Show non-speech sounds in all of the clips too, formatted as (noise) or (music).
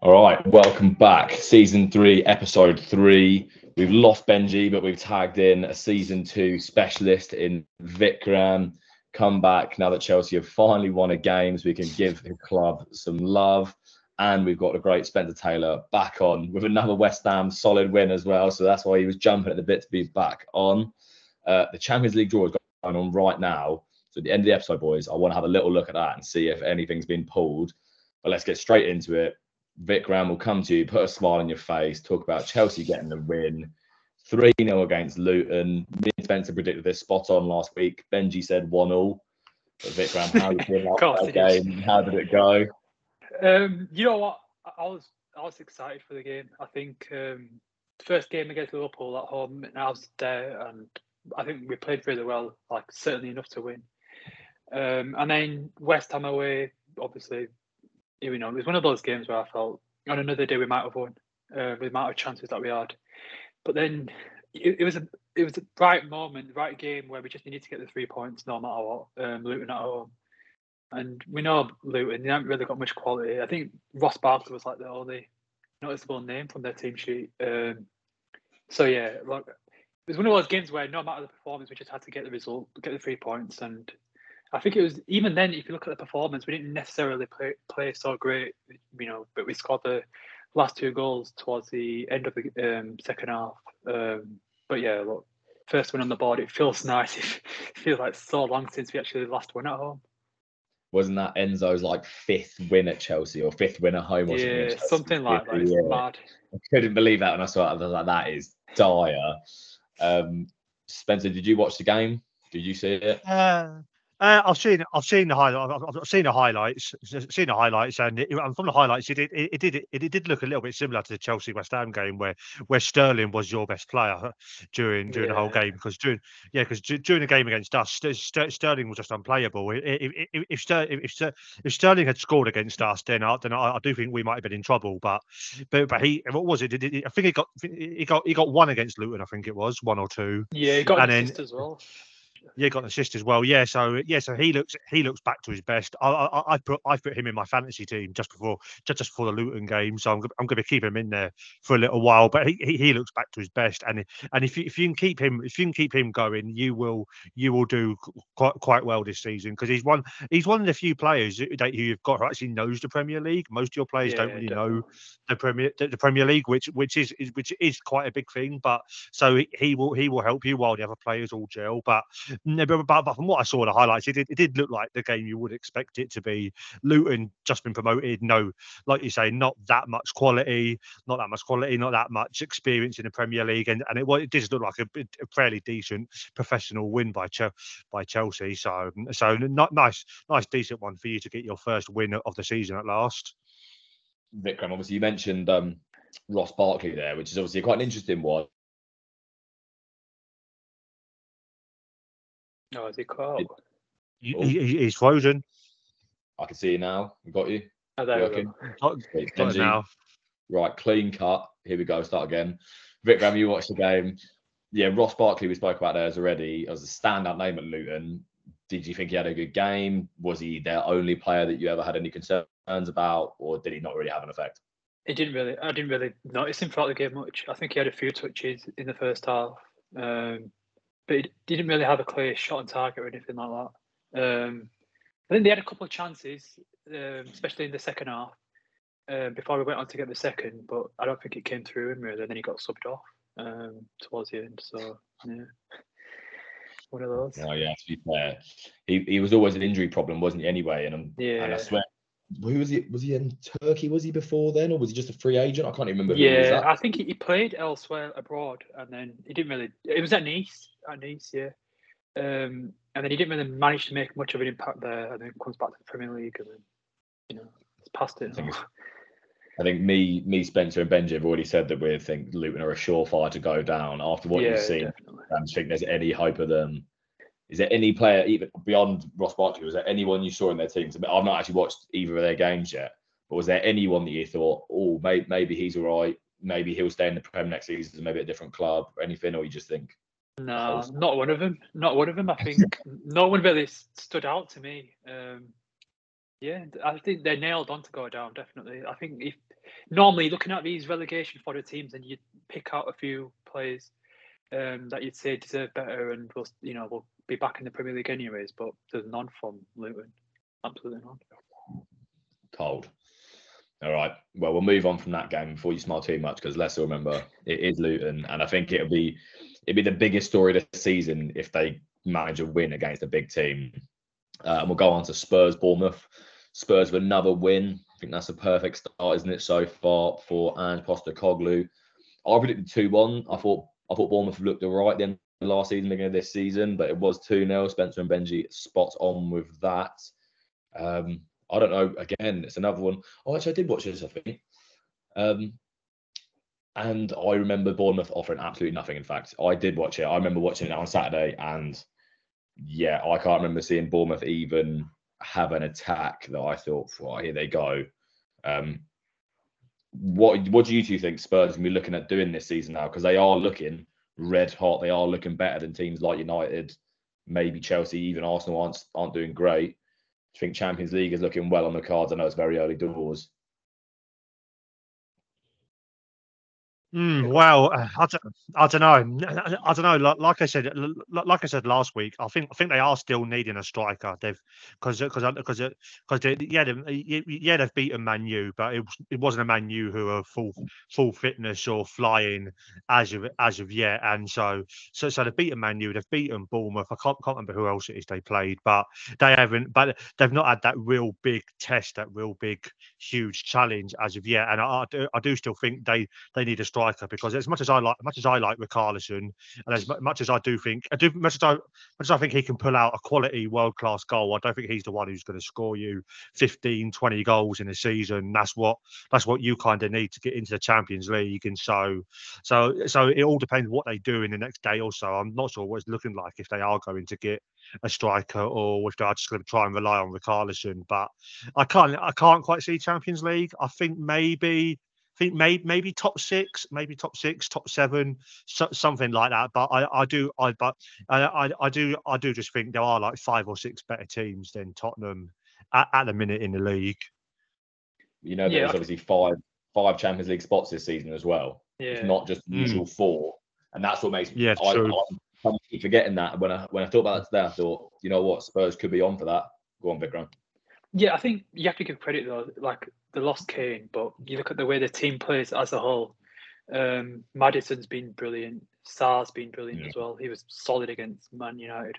All right, welcome back. Season three, episode three. We've lost Benjy, but we've tagged in a season two specialist in Vikram. Come back now that Chelsea have finally won a game, so we can give the club some love. And we've got the great Spencer Taylor back on with another West Ham solid win as well. So that's why he was jumping at the bit to be back on. Uh, the Champions League draw is going on right now. So at the end of the episode, boys, I want to have a little look at that and see if anything's been pulled. But let's get straight into it. Vikram will come to you, put a smile on your face, talk about Chelsea getting the win. 3 0 against Luton. Me and Spencer predicted this spot on last week. Benjy said 1 0. But Vikram, how did (laughs) you like that game? How did it go? Um, you know what? I was I was excited for the game. I think um, first game against Liverpool at home, and I was there, and I think we played really well, like certainly enough to win. Um, and then West Ham away, obviously, you know, it was one of those games where I felt on another day we might have won uh, with the amount of chances that we had. But then it, it was a it was the right moment, the right game where we just needed to get the three points no matter what. Um, Luton at home, and we know Luton they haven't really got much quality. I think Ross Barkley was like the only noticeable name from their team sheet. Um, so yeah, look, it was one of those games where no matter the performance, we just had to get the result, get the three points, and I think it was even then. If you look at the performance, we didn't necessarily play play so great, you know, but we scored the last two goals towards the end of the um, second half. Um, but yeah, look, first one on the board. It feels (laughs) nice. It feels like so long since we actually last won at home. Wasn't that Enzo's like fifth win at Chelsea or fifth win at home? Or yeah, something, something like that. It's mad. I couldn't believe that when I saw it. I was like, that is dire. Um, Spencer, did you watch the game? Did you see it? Uh, uh, I've seen I've seen the highlight. I've, I've seen the highlights. Seen the highlights, and, it, and from the highlights, it did it, it did it, it, did look a little bit similar to the Chelsea West Ham game, where where Sterling was your best player during during yeah. the whole game. Because during yeah, because during the game against us, Sterling was just unplayable. If if, if, if, Sterling had scored against us, then I, then I, I, do think we might have been in trouble. But but but he what was it? I think he got he got he got one against Luton. I think it was one or two. Yeah, he got and an then, as well. Yeah, got an assist as well. Yeah, so yeah, so he looks he looks back to his best. I I, I put I put him in my fantasy team just before just just before the Luton game, so I'm I'm going to keep him in there for a little while. But he, he, looks back to his best, and and if you, if you can keep him if you can keep him going, you will you will do quite quite well this season because he's one he's one of the few players that you've got who actually knows the Premier League. Most of your players yeah, don't really definitely. know the Premier the, the, Premier League, which which is, is which is quite a big thing. But so he, he will he will help you while the other players all gel. But but, from what I saw in the highlights, it did, it did look like the game you would expect it to be. Luton just been promoted. No, like you say, not that much quality, not that much quality, not that much experience in the Premier League, and and it, it did look like a, a fairly decent professional win by Ch- by Chelsea. So so not nice, nice, decent one for you to get your first win of the season at last. Vikram, obviously you mentioned um, Ross Barkley there, which is obviously quite an interesting one. Oh, is he caught? He, he, he's frozen. I can see you now. We got you. Oh, there Working. we go. now. Right, clean cut. Here we go. Start again. Vikram, you watched the game. Yeah, Ross Barkley, we spoke about theirs already as a standout name at Luton. Did you think he had a good game? Was he their only player that you ever had any concerns about, or did he not really have an effect? He didn't really. I didn't really notice him throughout the game much. I think he had a few touches in the first half. Um, but he didn't really have a clear shot on target or anything like that. Um, I think they had a couple of chances, um, especially in the second half, um, before we went on to get the second. But I don't think it came through him really. And then he got subbed off um, towards the end. So yeah, one of those. Oh yeah, to be fair, he, he was always an injury problem, wasn't he? Anyway, and, I'm, yeah. and I swear who was he? Was he in Turkey? Was he before then, or was he just a free agent? I can't even remember. Yeah, I think he played elsewhere abroad, and then he didn't really. It was at Nice, at Nice, yeah. Um, and then he didn't really manage to make much of an impact there, and then comes back to the Premier League, and then you know, it's past it. I think, I think me, me, Spencer, and Benjy have already said that we think Luton are a surefire to go down after what yeah, you've seen. Definitely. I don't think there's any hope of them is there any player even beyond Ross Barkley? Was there anyone you saw in their teams? I mean, I've not actually watched either of their games yet, but was there anyone that you thought, oh, maybe, maybe he's all right, maybe he'll stay in the Prem next season, maybe a different club or anything, or you just think? No, not one of them. Not one of them. I think (laughs) no one really stood out to me. Um, yeah, I think they're nailed on to go down. Definitely. I think if normally looking at these relegation fodder teams, and you pick out a few players um, that you'd say deserve better, and will you know will be back in the Premier League anyways. But there's none from Luton, absolutely none. Cold. All right. Well, we'll move on from that game before you smile too much because let's remember it is Luton, and I think it'll be it'll be the biggest story of the season if they manage a win against a big team. Uh, and we'll go on to Spurs Bournemouth. Spurs with another win. I think that's a perfect start, isn't it, so far for Ange Postecoglou. I predicted two one. I thought I thought Bournemouth looked all right then last season, beginning of this season, but it was 2 0. Spencer and Benjy spot on with that. Um, I don't know. Again, it's another one. Oh, actually, I did watch this, I think. Um, and I remember Bournemouth offering absolutely nothing. In fact, I did watch it. I remember watching it on Saturday, and yeah, I can't remember seeing Bournemouth even have an attack that I thought, well, here they go. Um, what what do you two think Spurs can be looking at doing this season now? Because they are looking red hot. They are looking better than teams like United, maybe Chelsea, even Arsenal aren't aren't doing great. I think Champions League is looking well on the cards. I know it's very early doors. Mm, well, uh, I don't, I don't know. Uh, uh, I don't know. Like, like I said, like I said last week, I think I think they are still needing a striker. They've because because uh, because because yeah they, yeah they've beaten Man U, but it, it wasn't a Man U who are full full fitness or flying as of as of yet. And so so so they've beaten Man U, they've beaten Bournemouth. I can't can't remember who else it is they played, but they haven't. But they've not had that real big test, that real big huge challenge as of yet. And I, I do I do still think they they need a striker striker because as much as I like, as much as I like Richarlison, and as much as I do think, I do much as I, much as I think he can pull out a quality world class goal, I don't think he's the one who's going to score you 15, 20 goals in a season. That's what that's what you kind of need to get into the Champions League, and so so so it all depends what they do in the next day or so. I'm not sure what it's looking like if they are going to get a striker or if they're just going to try and rely on Richarlison. But I can't I can't quite see Champions League. I think maybe think maybe maybe top six, maybe top six, top seven, so, something like that. But I, I do I but I, I do I do just think there are like five or six better teams than Tottenham at, at the minute in the league. You know, there's yeah. obviously five five Champions League spots this season as well. Yeah. It's not just the mm. usual four, and that's what makes yeah I, true. I'm, I'm forgetting that when I when I thought about that today, I thought, you know what, Spurs could be on for that. Go on, Vikram. Yeah, I think you have to give credit though. Like they lost Kane, but you look at the way the team plays as a whole. Um, Maddison's been brilliant. Sarr's been brilliant yeah. as well. He was solid against Man United.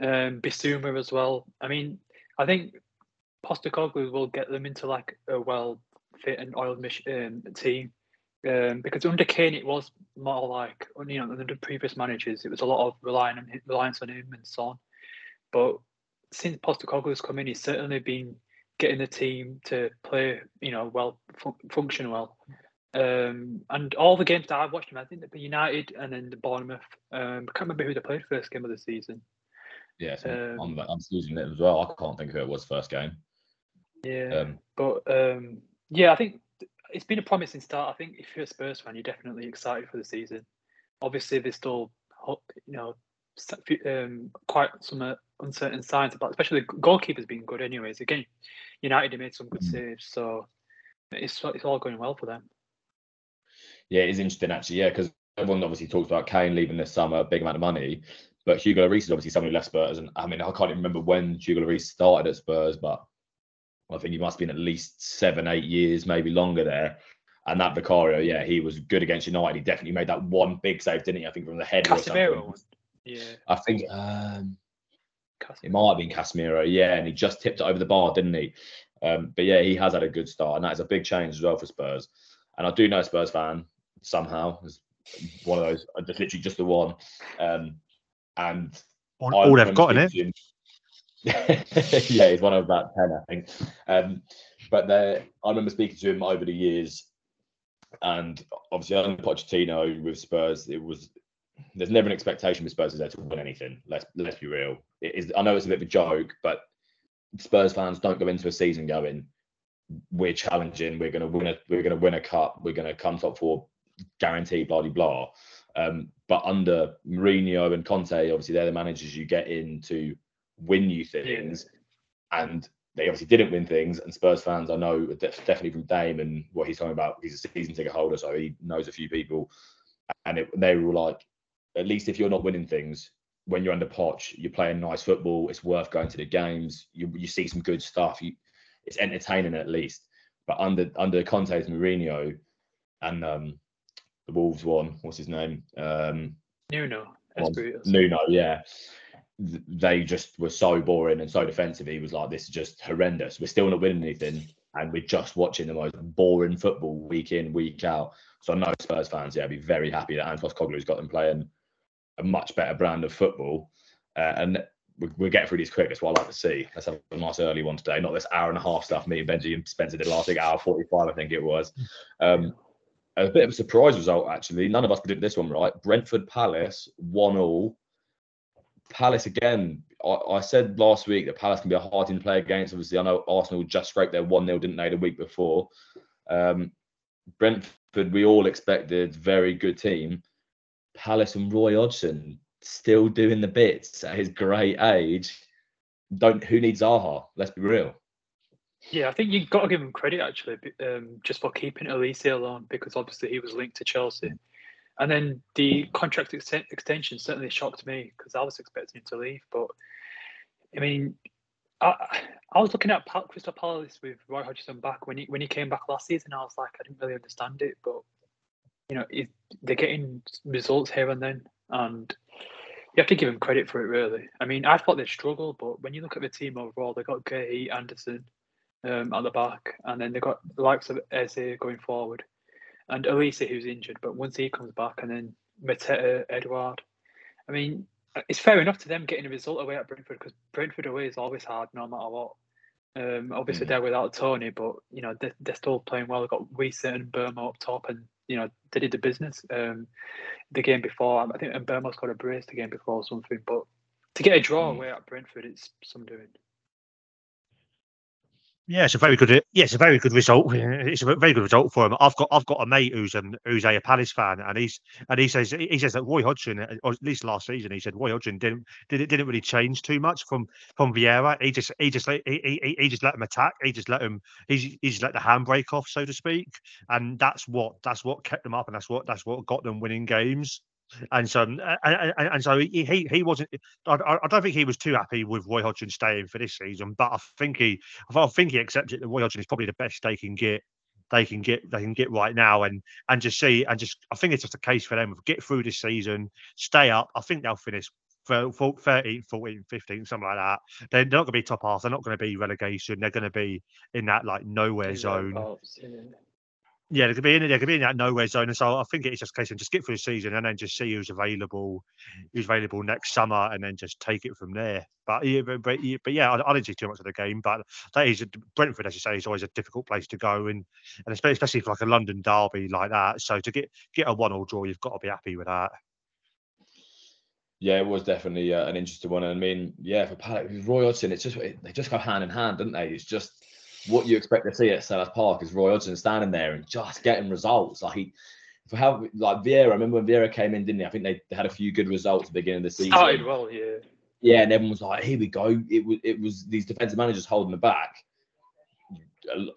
Um, Bissouma as well. I mean, I think Postecoglou will get them into like a well fit and oiled um, team. Um, because under Kane it was more like you know under previous managers it was a lot of relying on reliance on him and so on. But since Postecoglou's come in, he's certainly been getting the team to play, you know, well, fun- function well. Um, and all the games that I've watched him, I think the United and then the Bournemouth. Um, I can't remember who they played first game of the season. Yeah, so um, I'm, I'm losing it as well. I can't think who it was first game. Yeah, um, but um, yeah, I think it's been a promising start. I think if you're a Spurs fan, you're definitely excited for the season. Obviously, there's still, you know, um, quite some uh, uncertain signs about, especially the goalkeeper's been good anyways. Again, United have made some good mm. saves, so it's it's all going well for them. Yeah, it is interesting actually. Yeah, because everyone obviously talks about Kane leaving this summer, big amount of money, but Hugo Lloris is obviously someone who left Spurs, and I mean I can't even remember when Hugo Lloris started at Spurs, but I think he must have been at least seven, eight years, maybe longer there. And that Vicario, yeah, he was good against United. He definitely made that one big save, didn't he? I think from the head. Casemiro. Yeah. I think um, it might have been Casemiro, yeah, and he just tipped it over the bar, didn't he? Um, but yeah, he has had a good start, and that is a big change as well for Spurs. And I do know a Spurs fan somehow is one of those, uh, just literally just the one. Um, and all, all they've got in it. Him, (laughs) yeah, he's one of about ten, I think. Um, but I remember speaking to him over the years, and obviously under Pochettino with Spurs, it was there's never an expectation with Spurs there to win anything. Let's let's be real. It is, I know it's a bit of a joke, but Spurs fans don't go into a season going, we're challenging, we're gonna win a we're gonna win a cup, we're gonna come top four, guaranteed, blah blah blah. Um, but under Mourinho and Conte, obviously they're the managers you get in to win you things. Yeah. And they obviously didn't win things, and Spurs fans I know definitely from Dame and what he's talking about. He's a season ticket holder, so he knows a few people, and it, they were like, at least if you're not winning things when you're under Poch, you're playing nice football. It's worth going to the games. You you see some good stuff. You, it's entertaining at least. But under under Conte's Mourinho and um, the Wolves one, what's his name? Um, Nuno. Nuno, yeah they just were so boring and so defensive. He was like, "This is just horrendous. We're still not winning anything, and we're just watching the most boring football week in, week out." So I know Spurs fans, yeah, be very happy that Antos Postecoglou's got them playing a much better brand of football, uh, and we, we'll get through these quick. That's what I like to see. Let's have a nice early one today, not this hour and a half stuff. Me and Benjy and Spencer did last week, hour forty-five, I think it was. (laughs) Um, a bit of a surprise result actually. None of us predicted this one right. Brentford Palace one all Palace again. I, I, said last week that Palace can be a hard team to play against. Obviously, I know Arsenal just scraped their one 0 didn't they, the week before. Um, Brentford, we all expected very good team. Palace and Roy Hodgson still doing the bits at his great age. Don't who needs Zaha? Let's be real. Yeah, I think you've got to give him credit actually, um, just for keeping Olise alone because obviously he was linked to Chelsea. And then the contract ex- extension certainly shocked me because I was expecting him to leave. But I mean, I, I was looking at Crystal Palace with Roy Hodgson back when he when he came back last season. I was like, I didn't really understand it, but you know, it, they're getting results here and then, and you have to give them credit for it. Really, I mean, I thought they'd struggle, but when you look at the team overall, they got Gay Anderson um, at the back, and then they got the likes of Eze going forward and Olise, who's injured, but once he comes back, and then Mateta, Edouard, I mean, it's fair enough to them getting a result away at Brentford because Brentford away is always hard, no matter what. Um, obviously, mm. they're without Toney, but you know they're, they're still playing well. They've got Wissa and Mbeumo up top, and you know they did the business. Um, the game before, I think Mbeumo's got a brace the game before or something, but to get a draw mm. away at Brentford, it's some doing. Yeah, it's a very good. Yeah, it's a very good result. It's a very good result for him. I've got I've got a mate who's um who's a Palace fan, and he's and he says he says that Roy Hodgson, or at least last season, he said Roy Hodgson didn't didn't, didn't really change too much from from Vieira. He just he just he, he, he just let him attack. He just let him he, he just let the handbrake off, so to speak, and that's what that's what kept them up, and that's what that's what got them winning games and so uh, and, and, and so he, he wasn't. I, I don't think he was too happy with Roy Hodgson staying for this season, but I think he I think he accepted that Roy Hodgson is probably the best they can get. They can get they can get right now, and and just see and just I think it's just a case for them of get through this season, stay up. I think they'll finish 13, 14, 15, something like that. They're not going to be top half. They're not going to be relegation. They're going to be in that like nowhere zone. Yeah, they could be in they could be in that nowhere zone. And so I think it's just a case of just get through the season and then just see who's available, who's available next summer, and then just take it from there. But yeah, but, but, but yeah, I, I didn't see too much of the game. But that is Brentford, as you say, is always a difficult place to go, and and especially for like a London derby like that. So to get get a one-all draw, you've got to be happy with that. Yeah, it was definitely uh, an interesting one. I mean, yeah, for Palace, Roy Hodgson, it's just they just go hand in hand, don't they? It's just what you expect to see at Selhurst Park is Roy Hodgson standing there and just getting results. Like he, for how like Vieira, I remember when Vieira came in, didn't he? I think they, they had a few good results at the beginning of the season. Started well, yeah. Yeah, and everyone was like, "Here we go." It was it was these defensive managers holding the back.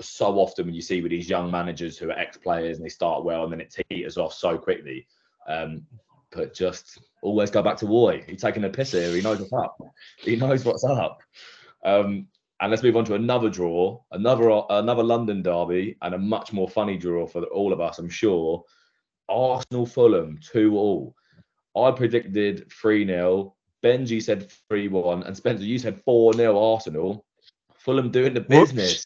So often when you see with these young managers who are ex-players and they start well and then it teeters off so quickly. Um, but just always go back to Roy. He's taking a piss here. He knows what's up. He knows what's up. Um, and let's move on to another draw, another another London derby, and a much more funny draw for all of us, I'm sure. Arsenal Fulham 2 all. I predicted 3 0. Benjy said 3 1. And Spencer, you said 4 0 Arsenal. Fulham doing the business. Whoops.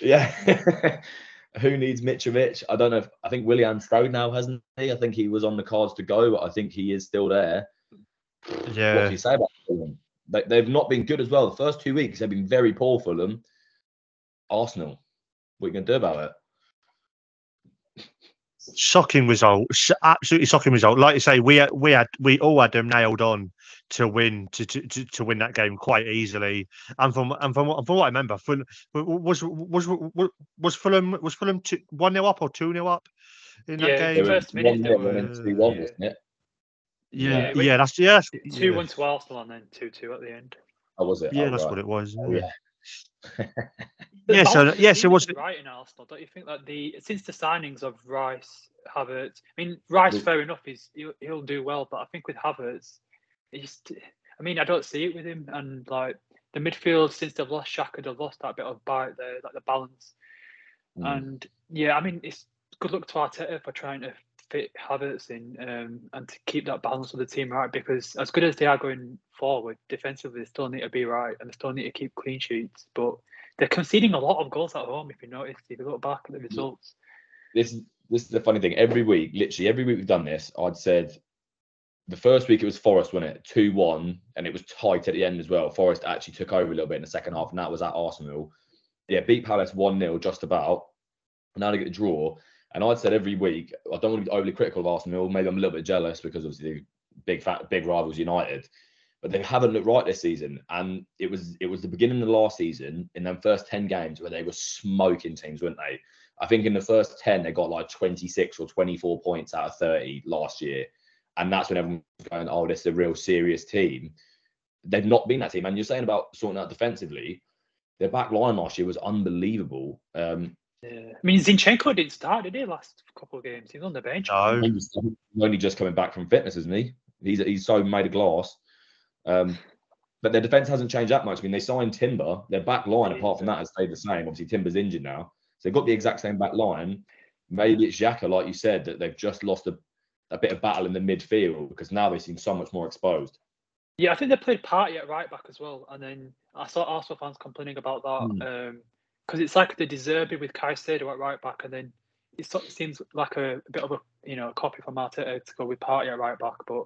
Yeah. (laughs) Who needs Mitrovic? I don't know. If, I think Willian Strode now, hasn't he? I think he was on the cards to go, but I think he is still there. Yeah. What do you say about Fulham? They, have not been good as well. The first two weeks they've been very poor for them. Arsenal, what are you going to do about it? Shocking result, absolutely shocking result. Like you say, we had, we had we all had them nailed on to win to, to, to win that game quite easily. And from and from, from what I remember, Fulham, was was was was Fulham was Fulham to one nil up or two 0 up in that yeah, game? First minute, one 0 and two one, wasn't it? Yeah, yeah, that's yeah. Two one to Arsenal and then two two at the end. Oh, was it? Yeah, oh, that's right. what it was. Oh, yeah. yeah, so yeah, so what's it right in Arsenal? Don't you think that the since the signings of Rice, Havertz, I mean Rice, fair enough, he's he'll, he'll do well, but I think with Havertz, just, I mean, I don't see it with him, and like the midfield since they've lost Xhaka, they've lost that bit of bite there, like the balance, mm. and yeah, I mean, it's good luck to Arteta for trying to fit Havertz in um, and to keep that balance of the team right because as good as they are going forward defensively, they still need to be right and they still need to keep clean sheets. But they're conceding a lot of goals at home. If you notice, if you look back at the results. This this is the funny thing. Every week, literally every week we've done this, I'd said the first week it was Forest, wasn't it? Two one, and it was tight at the end as well. Forest actually took over a little bit in the second half, and that was at Arsenal. Yeah, beat Palace one 0 just about. Now they get the draw. And I'd said every week, I don't want to be overly critical of Arsenal. Maybe I'm a little bit jealous because obviously big fat big rivals United, but they haven't looked right this season. And it was it was the beginning of the last season in them first ten games where they were smoking teams, weren't they? I think in the first ten they got like 26 or 24 points out of 30 last year, and that's when everyone was going, "Oh, this is a real serious team." They've not been that team, and you're saying about sorting out defensively. Their back line last year was unbelievable. Um, yeah. I mean, Zinchenko didn't start, did he? Last couple of games, he's on the bench. No, he's only just coming back from fitness, isn't he? He's he's so made of glass. Um, but their defense hasn't changed that much. I mean, they signed Timber. Their back line, apart from that, has stayed the same. Obviously, Timber's injured now, so they've got the exact same back line. Maybe it's Xhaka, like you said, that they've just lost a, a bit of battle in the midfield because now they seem so much more exposed. Yeah, I think they played Partey at right back as well, and then I saw Arsenal fans complaining about that. Mm. Um, because it's like the De Zerbi with Caicedo at right back, and then it sort of seems like a, a, bit of a you know a copy from Arteta to go with Partey at right back. But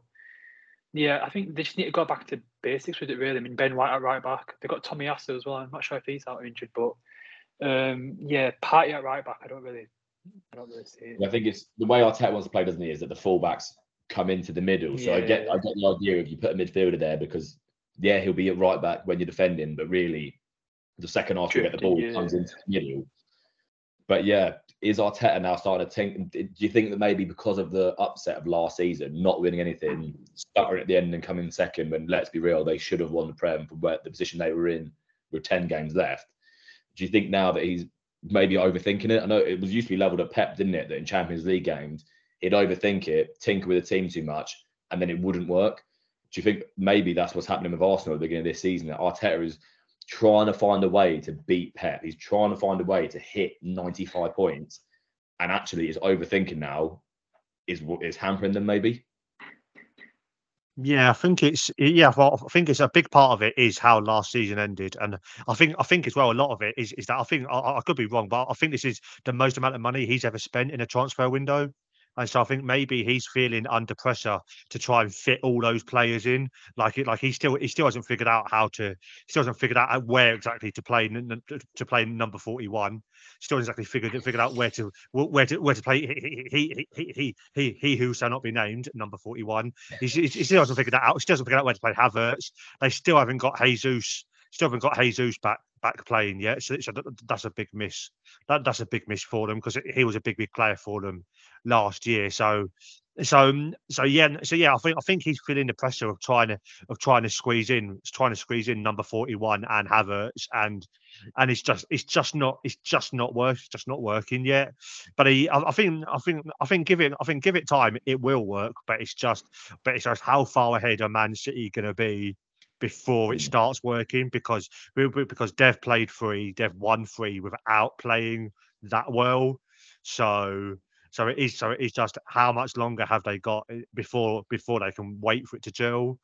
yeah, I think they just need to go back to basics with it. Really, I mean Ben White at right back. They've got Tomiyasu as well. I'm not sure if he's out injured, but um, yeah, Partey at right back. I don't really, I don't really see it. I think it's the way Arteta wants to play, doesn't he? Is that the fullbacks come into the middle. So yeah, I get, I get the idea if you put a midfielder there because yeah, he'll be at right back when you're defending, but really the second half you get the ball yeah. comes into the middle. But yeah, is Arteta now starting to think? Do you think that maybe because of the upset of last season, not winning anything, stuttering at the end and coming second, when let's be real, they should have won the Prem from where the position they were in with ten games left. Do you think now that he's maybe overthinking it? I know it was used to be leveled at Pep, didn't it? That in Champions League games he'd overthink it, tinker with the team too much, and then it wouldn't work. Do you think maybe that's what's happening with Arsenal at the beginning of this season? That Arteta is trying to find a way to beat Pep. He's trying to find a way to hit 95 points, and actually is overthinking now. Is is hampering them maybe? Yeah, I think it's yeah. Well, I think it's a big part of it is how last season ended, and I think I think as well a lot of it is is that I think I, I could be wrong, but I think this is the most amount of money he's ever spent in a transfer window. And so I think maybe he's feeling under pressure to try and fit all those players in. Like it, like he still he still hasn't figured out how to he still hasn't figured out uh, where exactly to play to play number forty one. Still exactly figured figured out where to where to where to play. He he he he he, he who shall not be named number forty one. He, he, still hasn't figured that out. He still hasn't figured out where to play Havertz. They still haven't got Jesus. Still haven't got Jesus back back playing yet. So, so that's a big miss. That, that's a big miss for them because he was a big big player for them last year. So so um, so yeah so yeah I think I think he's feeling the pressure of trying to of trying to squeeze in trying to squeeze in number 41 and Havertz and and it's just it's just not it's just not work just not working yet but he I, I, think I think I think give it I think give it time it will work but it's just but it's just how far ahead are Man City going to be before it mm. starts working because because Dev played free Dev won free without playing that well so so it is. So it is just how much longer have they got eh, before before they can wait for it to gel?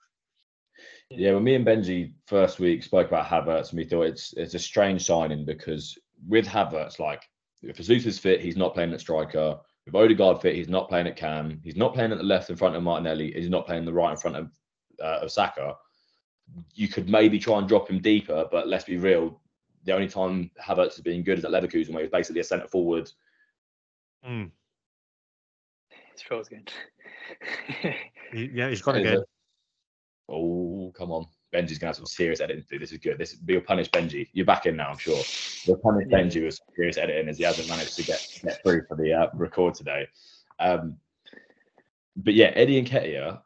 Yeah, when me and Benjy first week spoke about Havertz, and we thought it's it's a strange signing because with Havertz, like if Jesus is fit, he's not playing at striker. With Odegaard fit, he's not playing at cam. He's not playing at the left in front of Martinelli. He's not playing the right in front of uh, of Saka. You could maybe try and drop him deeper, but let's be real. The only time Havertz has been good is at Leverkusen, where he's basically a centre forward. Mm. Stroll's good. (laughs) yeah, he's got again. Oh, come on. Benjy's gonna have some serious editing to do. This is good. This we'll punish Benjy. You're back in now, I'm sure. We'll punish yeah. Benjy with serious editing as he hasn't managed to get get through for the uh, record today. Um, but yeah, Eddie Nketiah,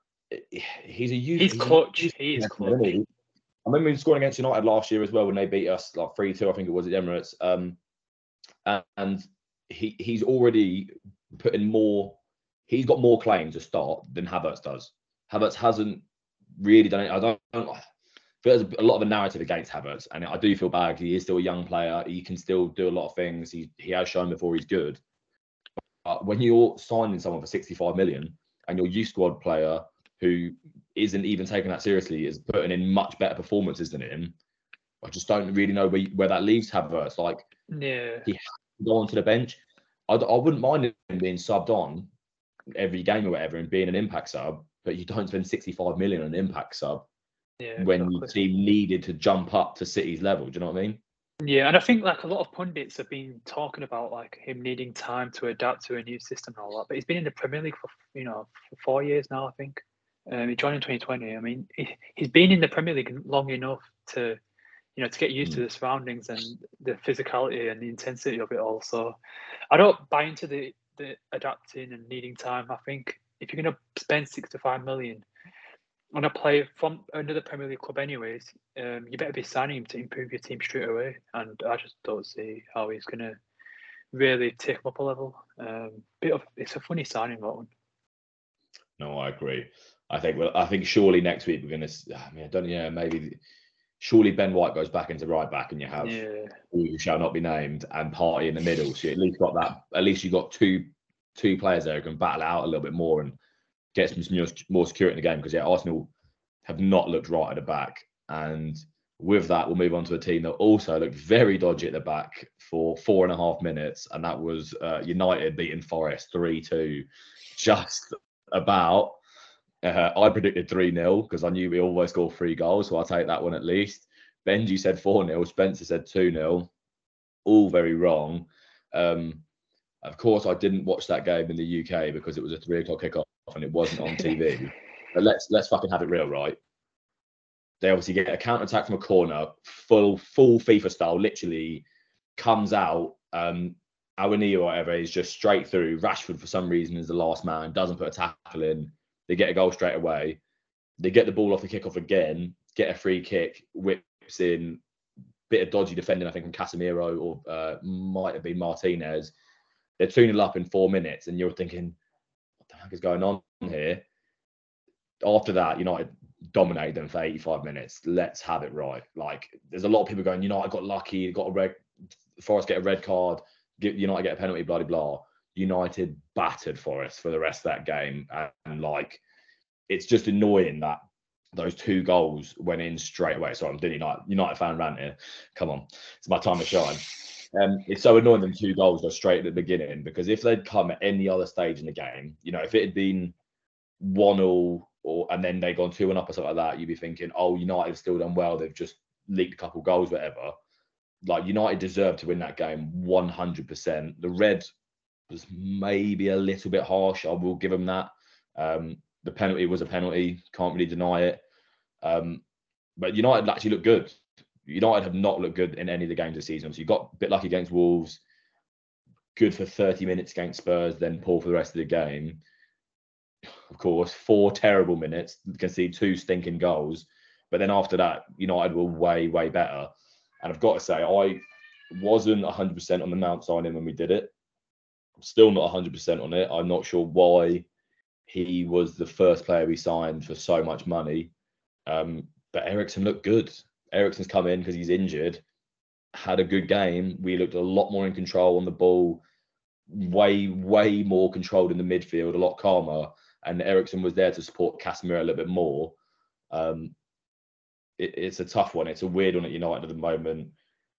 he's a He's clutch. He is clutch. I remember him scoring against United last year as well when they beat us like three two. I think it was at Emirates. Um, and he he's already put in more. He's got more claims to start than Havertz does. Havertz hasn't really done it. I don't. I don't there's a lot of a narrative against Havertz, and I do feel bad. He is still a young player. He can still do a lot of things. He he has shown before he's good. But when you're signing someone for 65 million and your youth squad player who isn't even taking that seriously is putting in much better performances than him, I just don't really know where, where that leaves Havertz. Like, yeah, he has to go onto the bench. I, I wouldn't mind him being subbed on every game or whatever and being an impact sub, but you don't spend 65 million on an impact sub yeah, when exactly. your team needed to jump up to City's level. Do you know what I mean? Yeah, and I think like a lot of pundits have been talking about like him needing time to adapt to a new system and all that. But he's been in the Premier League for you know for four years now, I think. Um, he joined in 2020. I mean, he, he's been in the Premier League long enough to you know to get used to the surroundings and the physicality and the intensity of it all. So I don't buy into the the adapting and needing time. I think if you're going to spend 65 million on a player from another Premier League club, anyways, um, you better be signing him to improve your team straight away. And I just don't see how he's going to really take him up a level. Um, bit of it's a funny signing that one. No, I agree. I think well, I think surely next week we're gonna. I mean, I don't. Yeah, maybe. Surely Ben White goes back into right back, and you have Yeah, who shall not be named and Partey in the middle. So you at least got that. At least you got two two players there who can battle out a little bit more and get some more, more security in the game. Because yeah, Arsenal have not looked right at the back, and with that, we'll move on to a team that also looked very dodgy at the back for four and a half minutes, and that was uh, United beating Forest three two, just about. Uh, I predicted 3 0 because I knew we always score three goals. So I'll take that one at least. Benjy said 4 0. Spencer said 2 0. All very wrong. Um, of course, I didn't watch that game in the UK because it was a three o'clock kickoff and it wasn't on TV. (laughs) but let's let's fucking have it real, right? They obviously get a counter attack from a corner, full full FIFA style, literally comes out. Um, Awoniyi or whatever is just straight through. Rashford, for some reason, is the last man, doesn't put a tackle in. They get a goal straight away. They get the ball off the kickoff again, get a free kick, whips in, bit of dodgy defending, I think, from Casemiro or uh, might have been Martinez. They're 2 0 up in four minutes, and you're thinking, what the heck is going on here? After that, United dominated them for 85 minutes. Let's have it right. Like, there's a lot of people going, United got lucky, got a red, Forest get a red card, United get a penalty, blah, blah, blah. United battered Forest for the rest of that game. And, and like, it's just annoying that those two goals went in straight away. So I'm doing United, United fan rant here. Come on, it's my time to shine. Um, it's so annoying them two goals go straight at the beginning because if they'd come at any other stage in the game, you know, if it had been one all or and then they gone two and up or something like that, you'd be thinking, oh, United still done well. They've just leaked a couple goals, whatever. Like United deserved to win that game 100%. The red was maybe a little bit harsh. I will give them that. Um, the penalty was a penalty. Can't really deny it. Um, but United actually looked good. United have not looked good in any of the games this season. So you got a bit lucky against Wolves, good for 30 minutes against Spurs, then poor for the rest of the game. Of course, four terrible minutes, concede two stinking goals. But then after that, United were way, way better. And I've got to say, I wasn't 100% on the Mount signing when we did it. Still not 100% on it. I'm not sure why he was the first player we signed for so much money. Um, but Eriksen looked good. Eriksen's come in because he's injured, had a good game. We looked a lot more in control on the ball, way, way more controlled in the midfield, a lot calmer. And Eriksen was there to support Casemiro a little bit more. Um, it, it's a tough one. It's a weird one at United at the moment.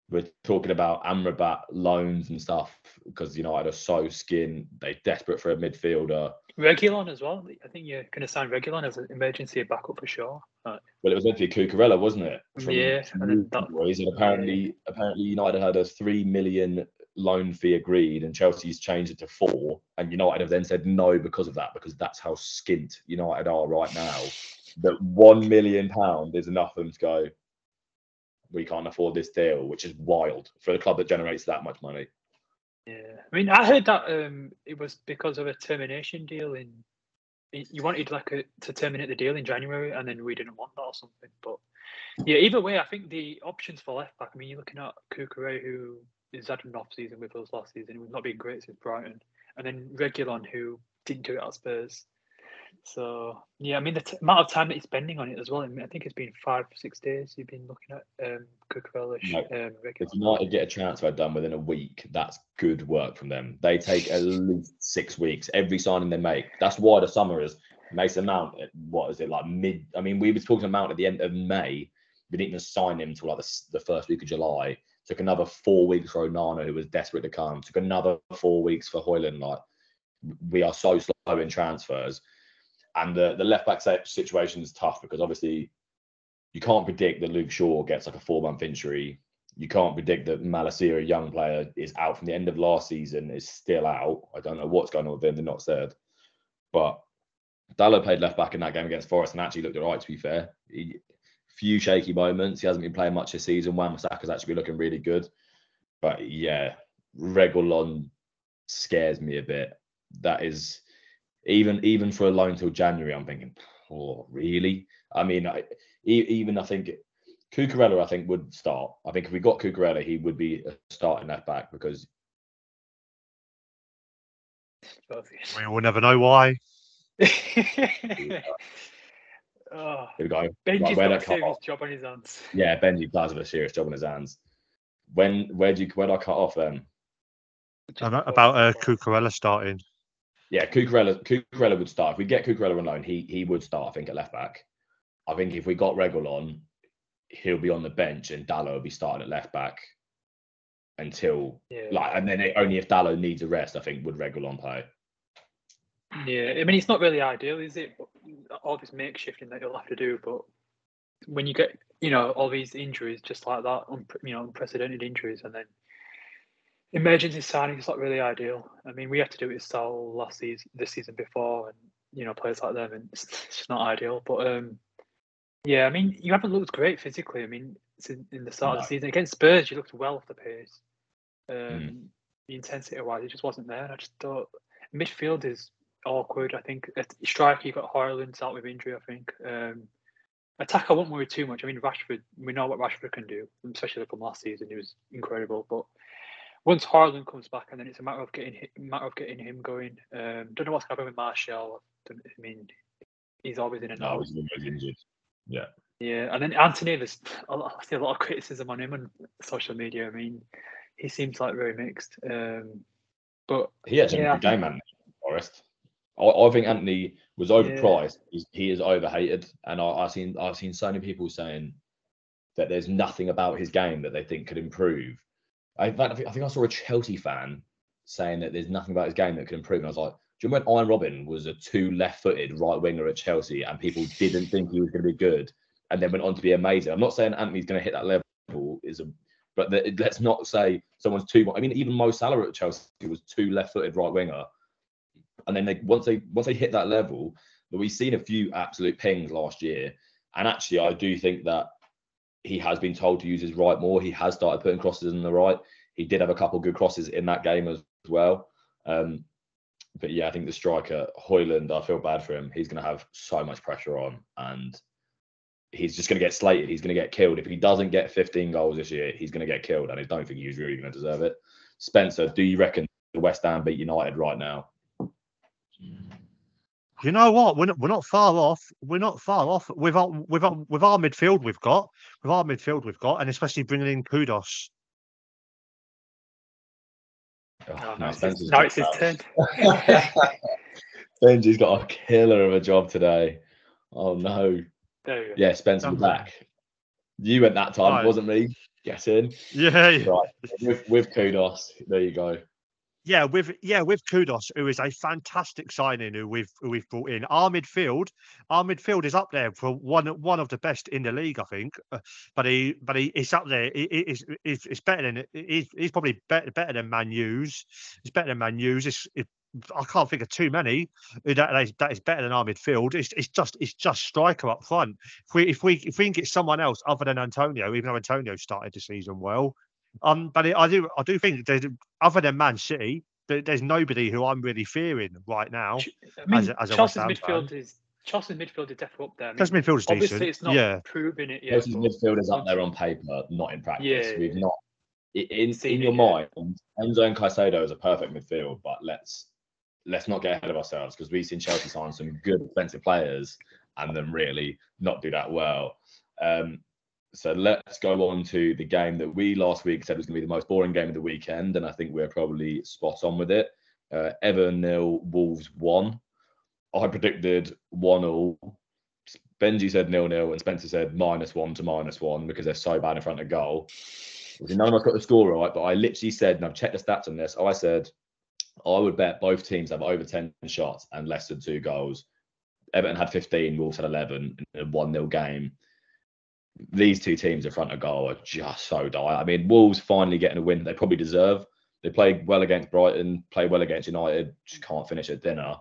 We're talking about Amrabat loans and stuff because United are so skin. They're desperate for a midfielder. Reguilón as well. I think you're going to sign Reguilón as an emergency backup for sure. Right. Well, it was meant to be Cucurella, wasn't it? Yeah, and then that- and apparently, apparently United had a three million loan fee agreed, and Chelsea's changed it to four. And United have then said no because of that, because that's how skint United are right now. That one million pound is enough for them to go. We can't afford this deal, which is wild for a club that generates that much money. Yeah, I mean, I heard that um, it was because of a termination deal in. You wanted like a, to terminate the deal in January, and then we didn't want that or something. But Yeah, either way, I think the options for left back. I mean, you're looking at Cucurella, who has had an off season with us last season. Was not being great since Brighton, and then Reguilón, who didn't do it at Spurs. So yeah, I mean the t- amount of time that he's spending on it as well. I, mean, I think it's been five, six days. You've been looking at um, Cucurella, No. um, If. United get a transfer done within a week, that's good work from them. They take at least six weeks every signing they make. That's why the summer is Mason Mount. at- What is it like mid? I mean, we were talking about Mount at the end of May. We didn't even sign him till like the, the first week of July. Took another four weeks for Onana, who was desperate to come. Took another four weeks for Højlund. Like we are so slow in transfers, and the the left back situation is tough because obviously you can't predict that Luke Shaw gets like a four month injury you can't predict that Malacia, a young player, is out from the end of last season, is still out. I don't know what's going on with him. They're not said. But Dalot played left back in that game against Forest and actually looked all right, to be fair. He, few shaky moments. He hasn't been playing much this season. Wan-Bissaka's actually been looking really good. But yeah, Reguilón scares me a bit. That is even even for a loan till January, I'm thinking, oh, really? I mean, I, e- even I think Cucurella, I think, would start. I think if we got Cucurella, he would be starting left back because We will never know why. (laughs) oh, here we go. Benjy's where got a cut serious off? job on his hands. Yeah, Benjy does have a serious job on his hands. When where do you where do I cut off then? Um, About uh, Cucurella starting. Yeah, Cucurella Cucurella would start. If we get Cucurella on loan, he he would start, I think, at left back. I think if we got Reguilón, he'll be on the bench and Dalot will be starting at left back until Yeah. like and then it, only if Dalot needs a rest, I think would Reguilón play. Yeah, I mean it's not really ideal, is it? All this makeshifting that you'll have to do, but when you get you know all these injuries just like that, you know unprecedented injuries, and then emergency signing is not really ideal. I mean we had to do it with Sal last season, this season before, and you know players like them, and it's, it's just not ideal. But um, yeah, I mean you haven't looked great physically. I mean since in the start of the season against Spurs, you looked well off the pace. Um, The intensity wise, it just wasn't there. I just thought midfield is awkward. I think at striker you got Harlan's out with injury. I think um, attack I won't worry too much. I mean Rashford, we know what Rashford can do, especially from last season. He was incredible. But once Harlan comes back, and then it's a matter of getting hi- matter of getting him going. Um, don't know what's happening with Martial. Don't- I mean, he's always in and out. always injured. Yeah, Yeah, and then Antony, there's a lot, I see a lot of criticism on him on social media. I mean, he seems like very mixed. Um, but He actually Yeah, had a good game, Antony Forest. I, I think Antony was overpriced. He's, he is overhated, and I, I've seen I've seen so many people saying that there's nothing about his game that they think could improve. I, I, think, I saw a Chelsea fan saying that there's nothing about his game that could improve, and I was like, do you remember when Arjen Robben was a two left-footed right winger at Chelsea, and people didn't think he was going to be good, and then went on to be amazing. I'm not saying Antony's going to hit that level, is a but the, let's not say someone's too. I mean, even Mo Salah at Chelsea was two left-footed right winger, and then they once they once they hit that level, but we've seen a few absolute pings last year, and actually, I do think that he has been told to use his right more. He has started putting crosses in the right. He did have a couple good crosses in that game as well. Um, but yeah, I think the striker Højlund, I feel bad for him. He's going to have so much pressure on, and he's just going to get slated. He's going to get killed if he doesn't get 15 goals this year. He's going to get killed, and I don't think he's really going to deserve it. Spencer, do you reckon the West Ham beat United right now? You know what? We're not, we're not far off. We're not far off with our with our with our midfield we've got with our midfield we've got, and especially bringing in Kudus. Oh, oh no, no, now, it's his, it's his turn. (laughs) Benjy's got a killer of a job today. Oh no. there go. Yeah, Spencer, we're back. You went that time, Right. wasn't me? Get in. Yeah, yeah. Right. With, with Kudus. There you go. Yeah, with yeah with Kudus, who is a fantastic signing who we've who we've brought in. Our midfield, our midfield is up there for one one of the best in the league, I think. Uh, but he but he it's up there. He, he- he's, he's, it's better than he's, he's probably better better than Man U's. It's better than Man U's. It's, it, I can't think of too many that is, that is better than our midfield. It's, it's just it's just striker up front. If we if we if we can get someone else other than Antonio, even though Antonio started the season well, um, but I do I do think there's other than Man City, there, there's nobody who I'm really fearing right now. Ch- I mean, a- as a West Chelsea's Ham midfield is Chelsea's midfield is definitely up there. I mean, Because midfield's obviously, decent. it's not Yeah, proving it yet. Chelsea's midfield is up there on paper, not in practice. Yeah, We've yeah. not i- in Seen in your yet. mind. Enzo and Caicedo is a perfect midfield, but let's let's not get ahead of ourselves because we've seen Chelsea sign some good defensive players and then really not do that well. Um, so let's go on to the game that we last week said was going to be the most boring game of the weekend, and I think we're probably spot on with it. Uh, Everton nil, Wolves one. I predicted one all. Benjy said nil nil, and Spencer said minus one to minus one because they're so bad in front of goal. None of us got the score right, but I literally said, and I've checked the stats on this. I said I would bet both teams have over 10 shots and less than two goals. Everton had 15, Wolves had 11 in a 1 0 game. These two teams in front of goal are just so dire. I mean, Wolves finally getting a win they probably deserve. They played well against Brighton, played well against United, just can't finish at dinner.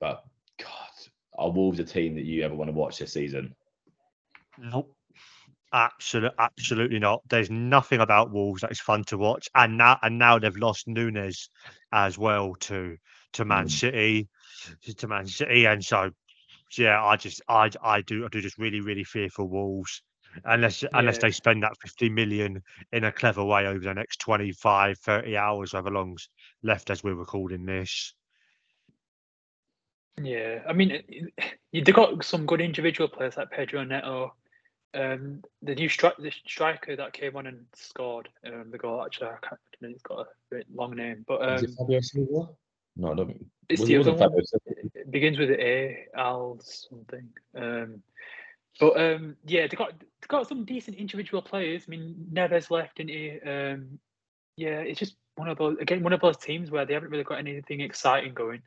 But God, are Wolves a team that you ever want to watch this season? Nope. Absolutely, absolutely not. There's nothing about Wolves that is fun to watch, and now and now they've lost Nunes as well to to Man Mm. City, to Man City, and so yeah, I just I I do I do just really really fear for Wolves unless unless they spend that 50 million in a clever way over the next 25 30 hours however long's left as we're recording this Yeah, I mean, (sighs) they've got some good individual players like Pedro Neto. Um, the new stri- the striker that came on and scored um, the goal. Actually, I can't. I he's got a long name, but Is um, it Fabio Silva? No, I don't it's was- the it other one. It begins with A, Al something. Um, but um, yeah, they got they got some decent individual players. I mean, Neves left, didn't he? Um, yeah, it's just one of those again one of those teams where they haven't really got anything exciting going.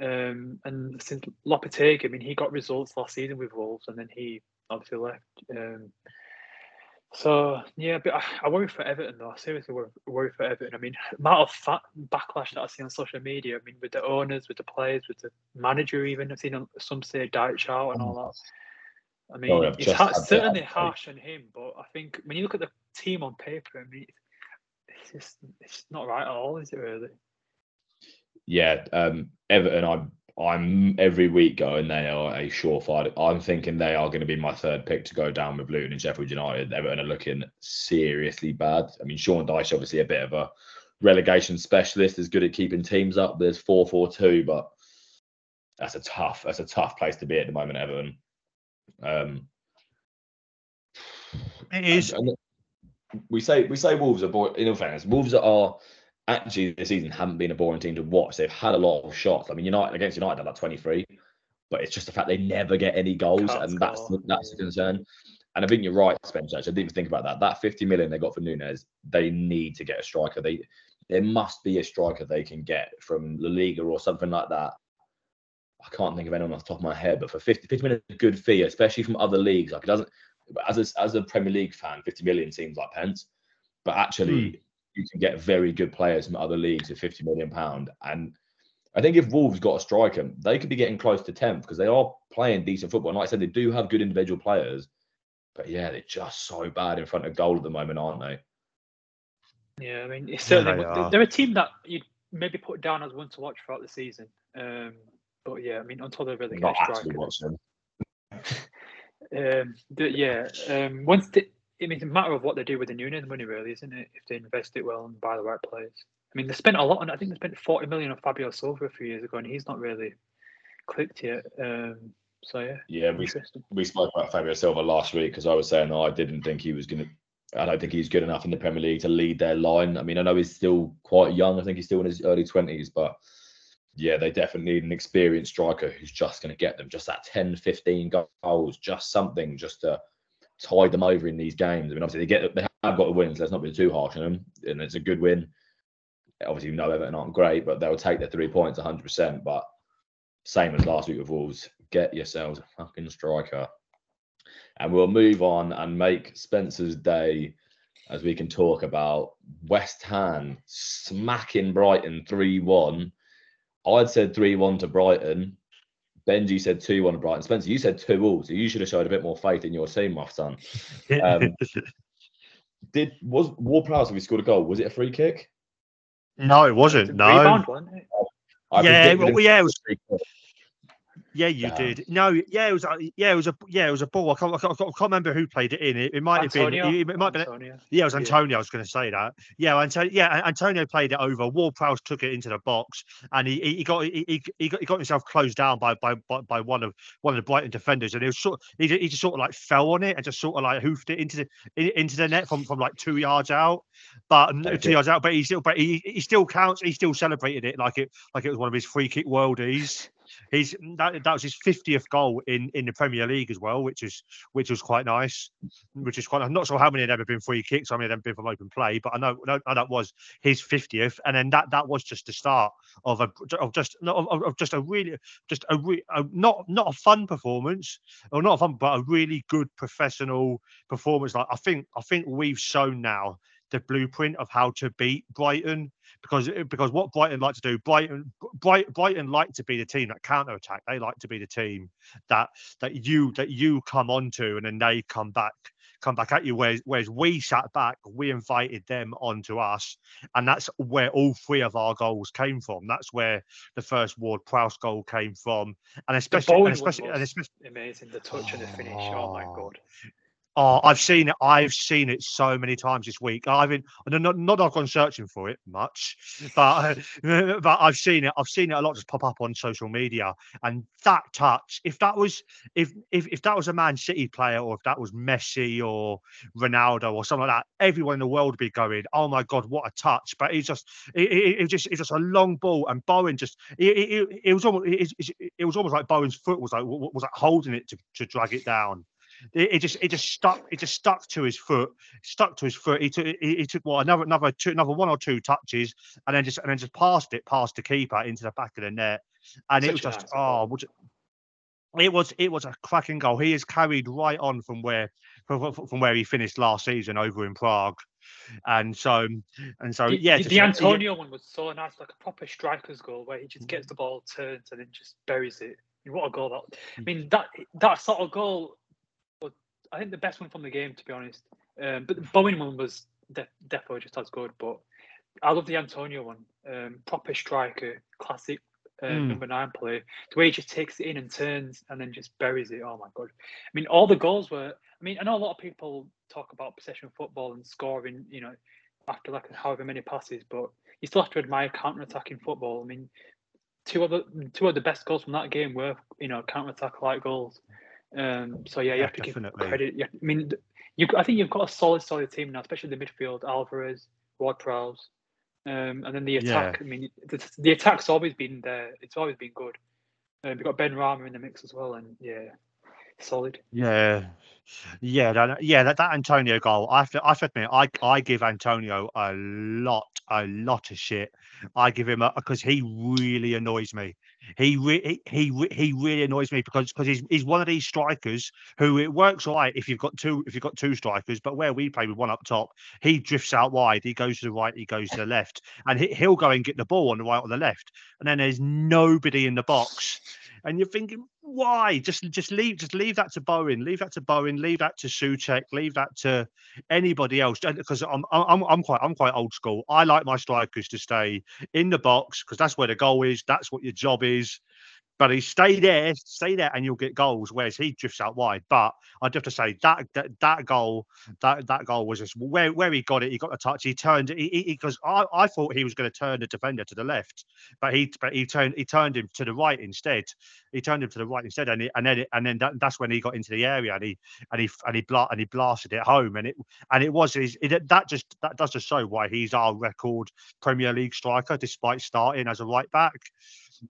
Um, and since Lopetegui, I mean, he got results last season with Wolves, and then he obviously left. Um, so yeah, but I, I worry for Everton though. I seriously worry, worry for Everton. I mean, amount of fat backlash that I see on social media. I mean, with the owners, with the players, with the manager, even I've seen some say Dyche out and all that. I mean, Sorry, I've it's ha- certainly harsh on him, but I think when you look at the team on paper, I mean, it's just it's not right at all, is it really? yeah, um, Everton. I'm I'm every week going. They are a surefire. I'm thinking they are going to be my third pick to go down with Luton and Sheffield United. Everton are looking seriously bad. I mean, Sean Dyche obviously a bit of a relegation specialist, is good at keeping teams up. There's four four two, but that's a tough that's a tough place to be at the moment, Everton. Um, it is and- and we say we say Wolves are. In all fairness, Wolves are actually this season haven't been a boring team to watch. They've had a lot of shots. I mean, United against United had like 23, but it's just the fact they never get any goals, Can't and that's the, that's the concern. And I think you're right, Spencer. Actually, I didn't even think about that. That 50 million they got for Nunes, they need to get a striker. They there must be a striker they can get from La Liga or something like that. I can't think of anyone off the top of my head, but for 50, 50 million is a good fee, especially from other leagues. Like it doesn't but as a, as a Premier League fan, 50 million seems like pence, but actually hmm. You can get very good players from other leagues for 50 million pound. And I think if Wolves got a striker, they could be getting close to 10th because they are playing decent football. And like I said, they do have good individual players, but yeah, they're just so bad in front of goal at the moment, aren't they? Yeah, I mean, it's Yeah, certainly they're they're a team that you'd maybe put down as one to watch throughout the season. Um, but yeah, I mean, until they really get Not a striker. (laughs) Um, the, yeah, um, once they, I mean, it's a matter of what they do with the Nunes money, really, isn't it? If they invest it well and buy the right players. I mean, they spent a lot on. I think they spent forty million on Fabio Silva a few years ago, and he's not really clicked yet. Um, so yeah, Yeah, we we spoke about Fabio Silva last week because I was saying that I didn't think he was going to. I don't think he's good enough in the Premier League to lead their line. I mean, I know he's still quite young. I think he's still in his early twenties, but yeah, they definitely need an experienced striker who's just going to get them just that 10, 15 goals, just something just to tide them over in these games. I mean, obviously they get they have got the wins. Let's not be too harsh on them, and it's a good win. Obviously, we know Everton aren't great, but they'll take their three points 100. percent But same as last week with Wolves, get yourselves a fucking striker. And we'll move on and make Spencer's day as we can talk about West Ham smacking Brighton 3 1. I'd said 3 1 to Brighton. Benjy said 2 1 to Brighton. Spencer, you said 2 all, so you should have showed a bit more faith in your team, my son. Um, (laughs) Did was Ward Prowse if he scored a goal? Was it a free kick? no, it wasn't. No. rebound, wasn't it? I Yeah, well, yeah, it was- free kick. Yeah, you did. No, yeah, it was. A, yeah, it was a. Yeah, it was a ball. I can't. I can't, I can't remember who played it in. It, it might Antonio? have been. It, it might have been. Yeah, it was Antonio. Yeah. I was going to say that. Yeah, Antonio. Yeah, Antonio played it over. Ward Prowse took it into the box, and he, he got he, he, got he got himself closed down by by by one of one of the Brighton defenders, and it was sort. He, he just sort of like fell on it and just sort of like hoofed it into the into the net from from like two yards out, but okay. two yards out. But he still but he, he still counts. He still celebrated it like it like it was one of his free kick worldies. He's mm, that, that was his 50th goal in, in the Premier League as well, which is which was quite nice. Which is quite. I'm not sure how many had ever been free kicks. How many had been from open play, but I know, know, that was his 50th, and then that that was just the start of a of just of, of just a really just a, re, a not not a fun performance or not a fun, but a really good professional performance. Like I think I think we've shown now the blueprint of how to beat Brighton because eh, because what Brighton like to do, Brighton Brighton, Brighton like to be the team that counter attack. They like to be the team that that you that you come onto and then they come back come back at you. Whereas, whereas we sat back, we invited them onto us, and that's where all three of our goals came from. That's where the first Ward Prowse goal came from, and especially, and especially, and especially amazing the touch oh, and the finish. Oh my god! Oh, I've seen it. I've seen it so many times this week. I've been not not I've gone searching for it much, (laughs) but (laughs) but I've seen it. I've seen it a lot just pop up on social media. And that touch, if that was if if if that was a Man City player or if that was Messi or Ronaldo or something like that, everyone in the world would be going, "Oh my God, what a touch!" But it's just it, it, it just it's just a long ball, and Bowen just it, it, it was almost it, it was almost like Bowen's foot was like was like holding it to, to drag it down it, it, just it just stuck it just stuck to his foot stuck to his foot he took he, he took what another another two another one or two touches and then just and then just passed it past the keeper into the back of the net and Such it was just oh was it, it was it was a cracking goal. He is carried right on from where from, from where he finished last season over in Prague, and so and so yeah. The, the Antonio one was so nice, like a proper striker's goal where he just gets mm. the ball, turns, and then just buries it. What a goal that! I mm. mean that that sort of goal I think the best one from the game, to be honest. Um, but the Bowen one was de- definitely just as good. But I love the Antonio one. Um, proper striker, classic uh, mm. number nine play. The way he just takes it in and turns and then just buries it. Oh my god! I mean, all the goals were. I mean, I know a lot of people talk about possession football and scoring. You know, after like however many passes, but you still have to admire counter-attacking football. I mean, two of the two of the best goals from that game were you know counter-attack like goals. Um, so yeah, you yeah, have to definitely. give credit. Yeah, I mean, you I think you've got a solid, solid team now, especially the midfield. Alvarez, Ward Prowse, um, and then the attack. Yeah. I mean, the, the, attack's always been there. It's always been good. Um, we've got Benrahma in the mix as well, and yeah, solid. Yeah, yeah, that, yeah. That, that Antonio goal, I have to, I have to admit, I I give Antonio a lot, a lot of shit. I give him a because he really annoys me. He re- he he really annoys me because because he's, he's one of these strikers who it works all right if you've got two if you've got two strikers, but where we play with one up top, he drifts out wide. He goes to the right, he goes to the left, and he, he'll go and get the ball on the right or the left, and then there's nobody in the box and you're thinking, why? Just just leave just leave that to Bowen, leave that to Bowen, leave that to Soucek, leave that to anybody else. Because I'm I'm I'm quite I'm quite old school. I like my strikers to stay in the box because that's where the goal is. That's what your job is. But he stay there, stay there, and you'll get goals. Whereas he drifts out wide. But I'd have to say that that, that goal, that that goal was just where where he got it. He got the touch. He turned. He because I, I thought he was going to turn the defender to the left, but he but he turned he turned him to the right instead. He turned him to the right instead, and he, and then and then that, that's when he got into the area and he and he and he bla- and he blasted it home. And it and it was his, it, that just that does just show why he's our record Premier League striker, despite starting as a right back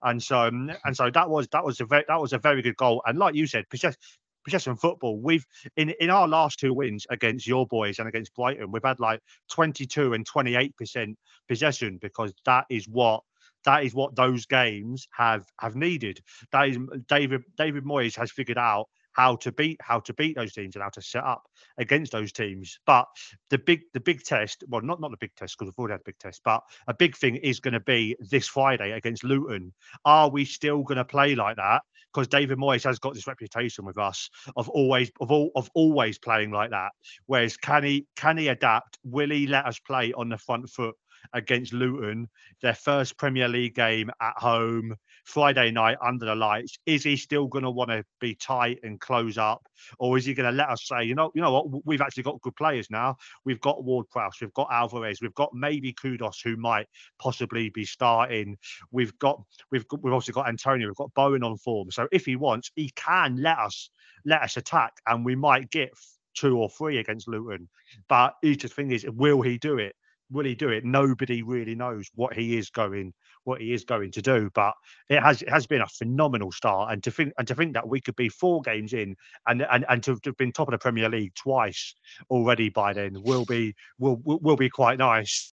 and so um, and so that was that was a very that was a very good goal. And like you said, possess, possession football. We've in in our last two wins against your boys and against Brighton, we've had like 22 and 28 percent possession because that is what that is what those games have have needed. That is David David Moyes has figured out how to beat how to beat those teams and how to set up against those teams. But the big the big test, well, not not the big test because we've already had a big test, but a big thing is going to be this Friday against Luton. Are we still going to play like that? Because David Moyes has got this reputation with us of always of all of always playing like that. Whereas can he can he adapt? Will he let us play on the front foot? against Luton, their first Premier League game at home, Friday night under the lights. Is he still going to want to be tight and close up, or is he going to let us say, you know, you know what, we've actually got good players now. We've got Ward Prowse, we've got Alvarez, we've got maybe Kudus who might possibly be starting. We've got we've got, we've also got Antonio, we've got Bowen on form. So if he wants, he can let us let us attack, and we might get two or three against Luton. But each thing is, will he do it? Will he do it? Nobody really knows what he is going, what he is going to do. But it has it has been a phenomenal start, and to think and to think that we could be four games in, and and, and to have been top of the Premier League twice already by then will be will will be quite nice.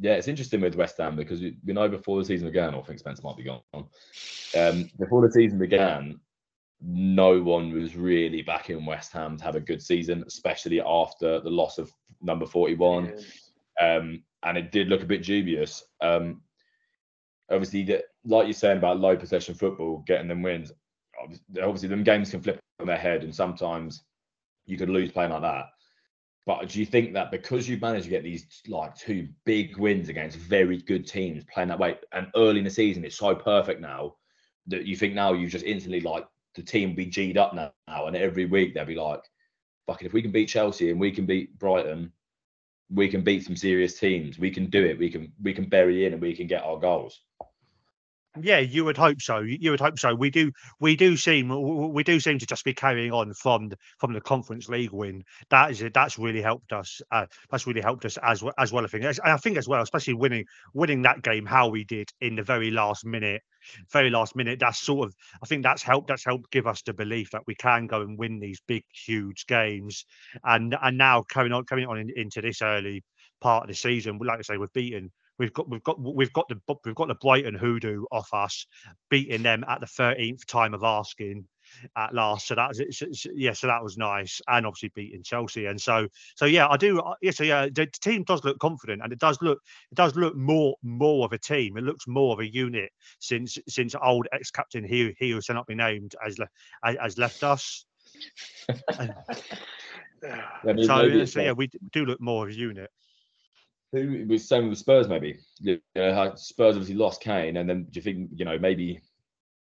Yeah, it's interesting with West Ham because we know before the season began, I think Spencer might be gone. Um, before the season began, no one was really back in West Ham to have a good season, especially after the loss of number 41. Yeah. Um, and it did look a bit dubious. Um, obviously, the, like you're saying about low possession football, getting them wins, obviously, them games can flip on their head, and sometimes you could lose playing like that. But do you think that because you've managed to get these like two big wins against very good teams playing that way, and early in the season it's so perfect now that you think now you've just instantly like the team be G'd up now, now, and every week they'll be like, "Fucking, if we can beat Chelsea and we can beat Brighton, we can beat some serious teams. We can do it. We can we can bury in and we can get our goals." Yeah, you would hope so. You would hope so. We do. We do seem. We do seem to just be carrying on from from the Conference League win. That is. That's really helped us. Uh, that's really helped us as well. As well, I think. And I think as well, especially winning winning that game how we did in the very last minute. Very last minute. That's sort of. I think that's helped. That's helped give us the belief that we can go and win these big, huge games. And and now coming on coming on in, into this early part of the season, like I say, we've beaten We've got we've got we've got the we've got the Brighton hoodoo off us, beating them at the thirteenth time of asking at last. So that was yeah, so that was nice, and obviously beating Chelsea. And so so yeah, I do yeah. So yeah, the team does look confident, and it does look it does look more more of a team. It looks more of a unit since since old ex captain he he who not be named as has left us. (laughs) so, so yeah, we do look more of a unit who was same with Spurs maybe. You know, Spurs obviously lost Kane, and then do you think you know maybe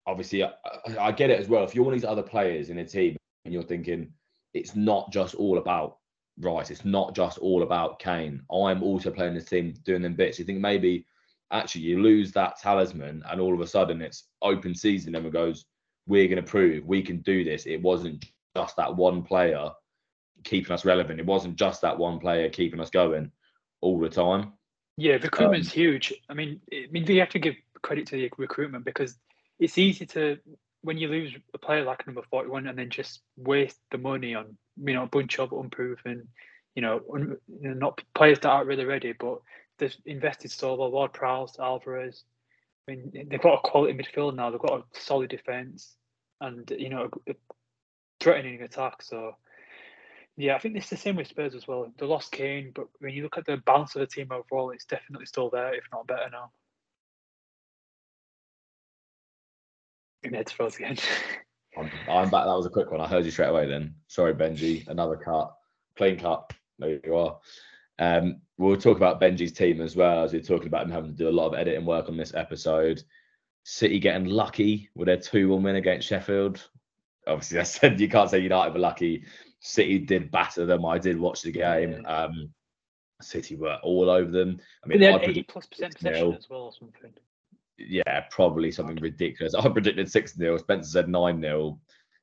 obviously I, I, get it as well. If you're one of these other players in a team and you're thinking it's not just all about Rice, it's not just all about Kane. I'm also playing this team, doing them bits. You think maybe actually you lose that talisman, and all of a sudden it's open season, and it goes, we're going to prove we can do this. It wasn't just that one player keeping us relevant. It wasn't just that one player keeping us going all the time. Yeah, recruitment's um, huge. I mean, I mean, you have to give credit to the recruitment because it's easy to when you lose a player like number forty-one and then just waste the money on you know a bunch of unproven, you know, un, you know not players that aren't really ready, but they've invested so well. Ward Prowse, Alvarez. I mean, they've got a quality midfield now. They've got a solid defense, and you know, a threatening attack. So yeah, I think it's the same with Spurs as well. They lost Kane, but when you look at the balance of the team overall, it's definitely still there, if not better now. Ned's froze again. (laughs) I'm, I'm, back. That was a quick one. I heard you straight away then. Sorry, Benjy. Another cut. Clean cut. There you are. Um, we'll talk about Benjy's team as well as we're talking about him having to do a lot of editing work on this episode. City getting lucky with their 2 1 win against Sheffield. Obviously, (laughs) I said you can't say United were lucky. City did batter them. I did watch the game. Um, City were all over them. I mean, they had 80 plus percent possession as well, or something. Yeah, probably something ridiculous. I predicted 6 0. Spencer said 9 0.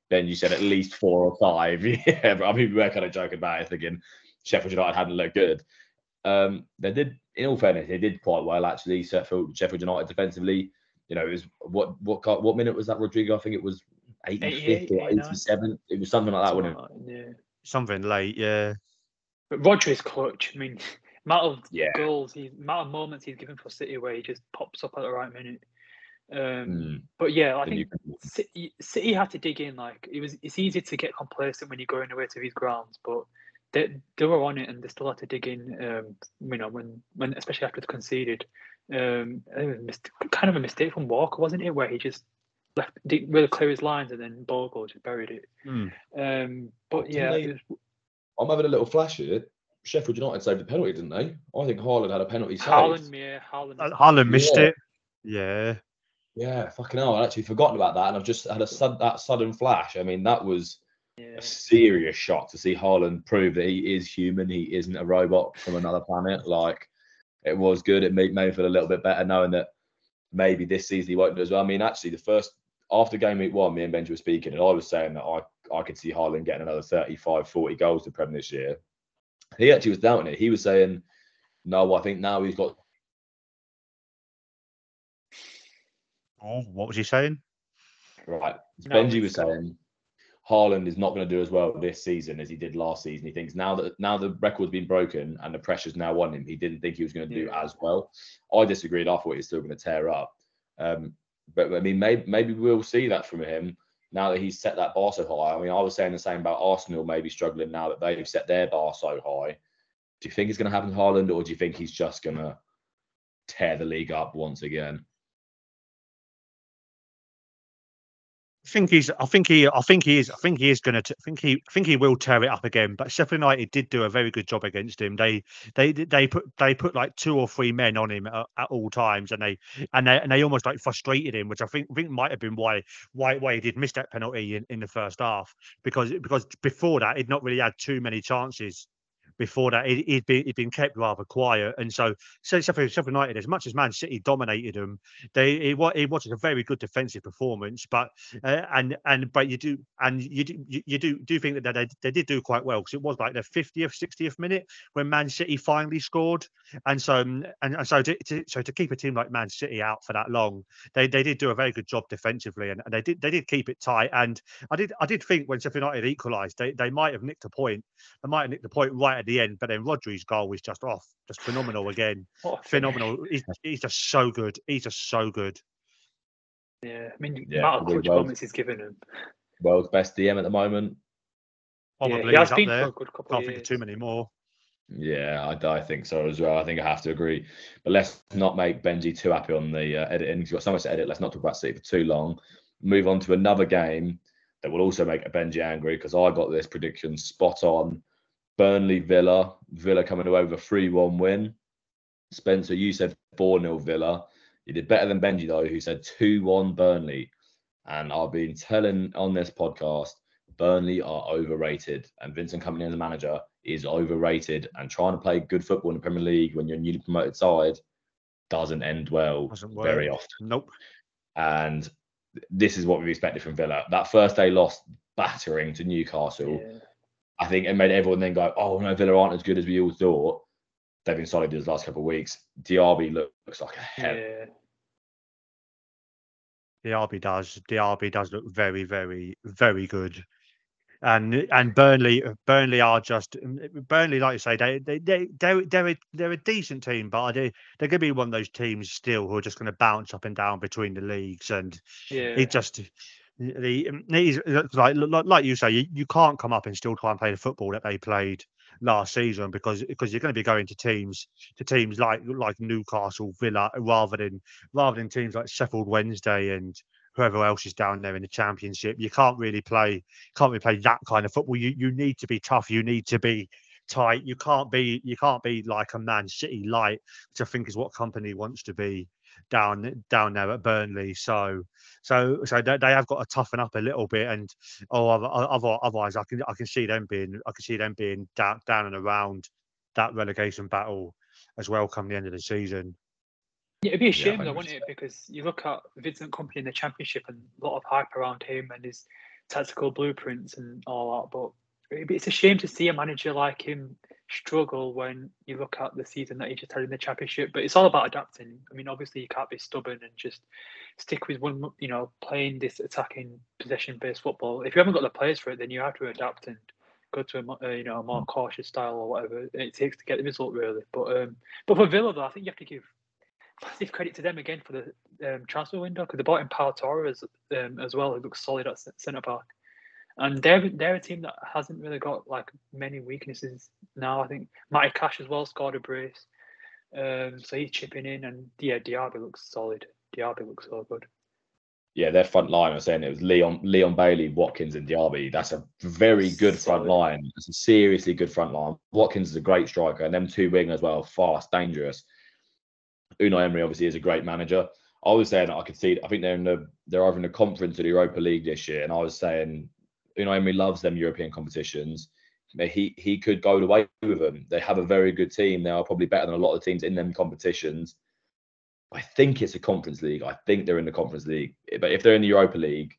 Then you said at least four or five. (laughs) Yeah, but I mean, we were kind of joking about it, thinking Sheffield United hadn't looked good. Um, they did, in all fairness, they did quite well actually. Sheffield, Sheffield United defensively, you know, it was what what what minute was that, Rodrigo? I think it was 85th or 87th. It was something like that, wasn't it? Yeah. Something late, yeah. But Rodri is clutch. I mean, (laughs) amount of yeah. goals, he amount of moments he's given for City where he just pops up at the right minute. Um, mm. But yeah, I think City, City had to dig in. Like it was, it's easy to get complacent when you're going away to these grounds, but they they were on it and they still had to dig in. Um, you know, when when especially after they conceded, um, it was mist- kind of a mistake from Walker, wasn't it? Where he just left didn't really clear his lines, and then Bogle just buried it. Mm. Um, but yeah, they, was, I'm having a little flash here. Sheffield United saved the penalty, didn't they? I think Haaland had a penalty saved. Haaland, yeah, Haaland. Uh, Haaland missed Yeah. it. Yeah. Yeah, fucking hell. I'd actually forgotten about that, and I've just had a sud- that sudden flash. I mean, that was yeah. a serious shock to see Haaland prove that he is human. He isn't a robot from another planet. Like, it was good. It made, made me feel a little bit better knowing that maybe this season he won't do as well. I mean, actually, the first after game week one, me and Benjy were speaking, and I was saying that I, I could see Haaland getting another 35, 40 goals to Prem this year. He actually was doubting it. He was saying, no, I think now he's got Oh, what was he saying? Right. No, Benjy was saying Haaland is not going to do as well this season as he did last season. He thinks now that now the record's been broken and the pressure's now on him, he didn't think he was going to do Yeah. as well. I disagreed. I thought he's still going to tear up. Um, but I mean, maybe maybe we'll see that from him now that he's set that bar so high. I mean, I was saying the same about Arsenal maybe struggling now that they've set their bar so high. Do you think it's going to happen to Haaland, or do you think he's just going to tear the league up once again? Think he's. I think he. I think he is. I think he is going to. Think he. I think he will tear it up again. But Sheffield United did do a very good job against him. They. They. They put. They put like two or three men on him at, at all times, and they. And they. And they almost like frustrated him, which I think. Think might have been why. Why. Why he did miss that penalty in, in the first half because because before that he'd not really had too many chances. Before that, he'd, he'd been he'd been kept rather quiet, and so so Sheffield, Sheffield United, as much as Man City dominated them, they it, it was a very good defensive performance. But uh, and and but you do and you do you, you do do think that they, they did do quite well because it was like the 50th 60th minute when Man City finally scored. And so um, and, and so to, to so to keep a team like Man City out for that long they, they did do a very good job defensively and, and they did they did keep it tight. And I did I did think when Sheffield United equalised they, they might have nicked a point. They might have nicked the point right at the end but then Rodri's goal was just off just phenomenal again (laughs) What a finish. phenomenal he's, he's just so good he's just so good Yeah, I mean, the Yeah, amount of probably clutch moments he's given him. World's best DM at the moment. probably yeah, he has he's up there for a good couple can't of think years. of too many more Yeah, I, I think so as well. I think I have to agree. But let's not make Benjy too happy on the uh, editing. He's got so much to edit. Let's not talk about City for too long. Move on to another game that will also make Benjy angry because I got this prediction spot on. Burnley Villa. Villa coming away with a 3 1 win. Spencer, you said 4 0 Villa. You did better than Benjy, though, who said 2 1 Burnley. And I've been telling on this podcast, Burnley are overrated. And Vincent Kompany as a manager is overrated. And trying to play good football in the Premier League when you're a newly promoted side doesn't end well Doesn't very often. nope And this is what we've expected from Villa. That first day loss battering to Newcastle. Yeah. I think it made everyone then go, oh no, Villa aren't as good as we all thought. They've been solid these last couple of weeks. Diaby look- looks like a hell. Yeah. The does. The RB does look very, very, very good. And and Burnley, Burnley are just Burnley, like you say, they they they they're they're a, they're a decent team, but they they're going to be one of those teams still who are just going to bounce up and down between the leagues, and Yeah. it just the um, he's uh, like like like you say, you, you can't come up and still try and play the football that they played last season because because you're going to be going to teams to teams like like Newcastle, Villa, rather than rather than teams like Sheffield Wednesday and whoever else is down there in the championship. You can't really play can't really play that kind of football. You you need to be tough. You need to be tight. You can't be you can't be like a Man City light, which I think is what Kompany wants to be down down there at Burnley. So so so they, they have got to toughen up a little bit. And oh, other- other- otherwise I can I can see them being I can see them being down down and around that relegation battle as well come the end of the season. Yeah, it'd be a Yeah, shame though, wouldn't it? Because you look at Vincent Kompany in the Championship and a lot of hype around him and his tactical blueprints and all that. But it's a shame to see a manager like him struggle when you look at the season that just had in the Championship. But it's all about adapting. I mean, obviously you can't be stubborn and just stick with one, you know, playing this attacking possession-based football. If you haven't got the players for it, then you have to adapt and go to a uh, you know a more cautious style or whatever it takes to get the result really. But um, but for Villa though, I think you have to give massive credit to them again for the um, transfer window because they bought in Pau Torres um, as well, who looks solid at centre back. And they're they're a team that hasn't really got like many weaknesses now. I think Matty Cash as well scored a brace, um, so he's chipping in, and yeah, Diaby looks solid. Diaby looks so good. yeah, their front line. I was saying it was Leon, Leon Bailey, Watkins, and Diaby. That's a very good front line. It's a seriously good front line. Watkins is a great striker, and them two wing as well, fast, dangerous. Unai Emery obviously is a great manager. I was saying I could see. I think they're in the they're either in the conference or the Europa League this year, and I was saying Unai Emery loves them European competitions. He he could go away with them. They have a very good team. They are probably better than a lot of teams in them competitions. I think it's a conference league. I think they're in the conference league. But if they're in the Europa League,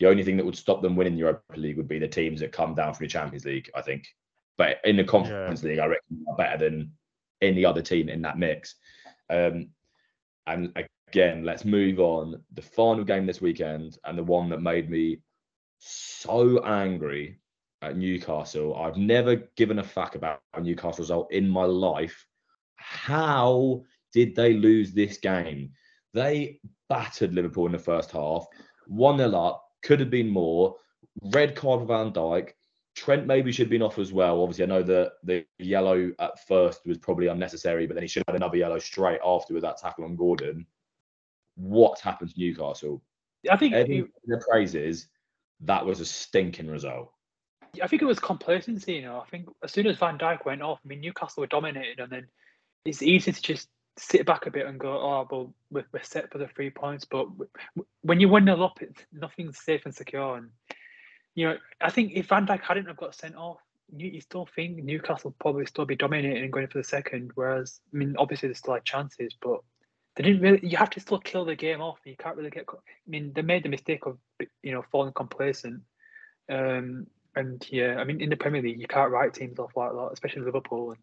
the only thing that would stop them winning the Europa League would be the teams that come down from the Champions League. I think. But in the conference league, I reckon they're better than any other team in that mix. Um, and again, let's move on. The final game this weekend, and the one that made me so angry at Newcastle. I've never given a fuck about a Newcastle result in my life. How did they lose this game? They battered Liverpool in the first half, 1 0 up, could have been more. Red card for Van Dijk. Trent maybe should have been off as well. Obviously, I know that the yellow at first was probably unnecessary, but then he should have had another yellow straight after with that tackle on Gordon. What happened to Newcastle? I think it, the praises, that was a stinking result. I think it was complacency. You know, I think as soon as Van Dijk went off, I mean Newcastle were dominated, and then it's easy to just sit back a bit and go, "Oh, well, we're, we're set for the three points." But when you win nil up, it's nothing's safe and secure. And you know, I think if Van Dijk hadn't have got sent off, you, you still think Newcastle would probably still be dominating and going for the second. Whereas, I mean, obviously there's still had chances, but they didn't really. You have to still kill the game off. You can't really get. I mean, they made the mistake of you know falling complacent. Um, and yeah, I mean, in the Premier League, you can't write teams off like that, especially Liverpool and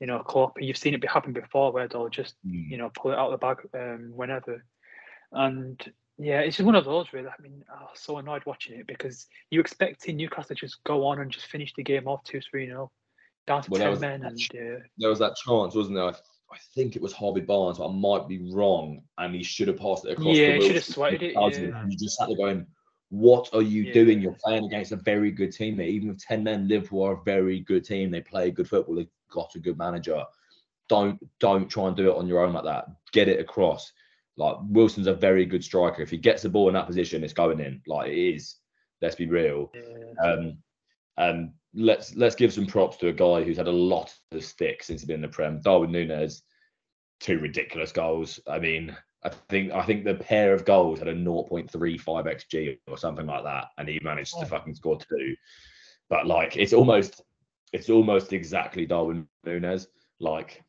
you know Klopp. You've seen it happen before where they'll just Mm. you know pull it out of the bag um, whenever. And yeah, it's just one of those really. I mean, I was so annoyed watching it because you expecting Newcastle to just go on and just finish the game off two three 0 down to Well, ten was- men, and uh, There was that chance, wasn't there? I, think it was Harvey Barnes, but I might be wrong. And he should have passed it across. Yeah, he should have sweated it, yeah. And you just sat there going, "What are you Yeah. doing? You're playing against a very good team. There, even with ten men, Liverpool are a very good team. They play good football. They've got a good manager. Don't don't try and do it on your own like that. Get it across. Like Wilson's a very good striker. If he gets the ball in that position, it's going in. Like it is. Let's be real. yeah. Um, and let's let's give some props to a guy who's had a lot of stick since he's been in the Prem. Darwin Núñez, two ridiculous goals. I mean, I think I think the pair of goals had a 0.35 xg or something like that, and he managed to fucking score two. But like, it's almost it's almost exactly Darwin Núñez. Like,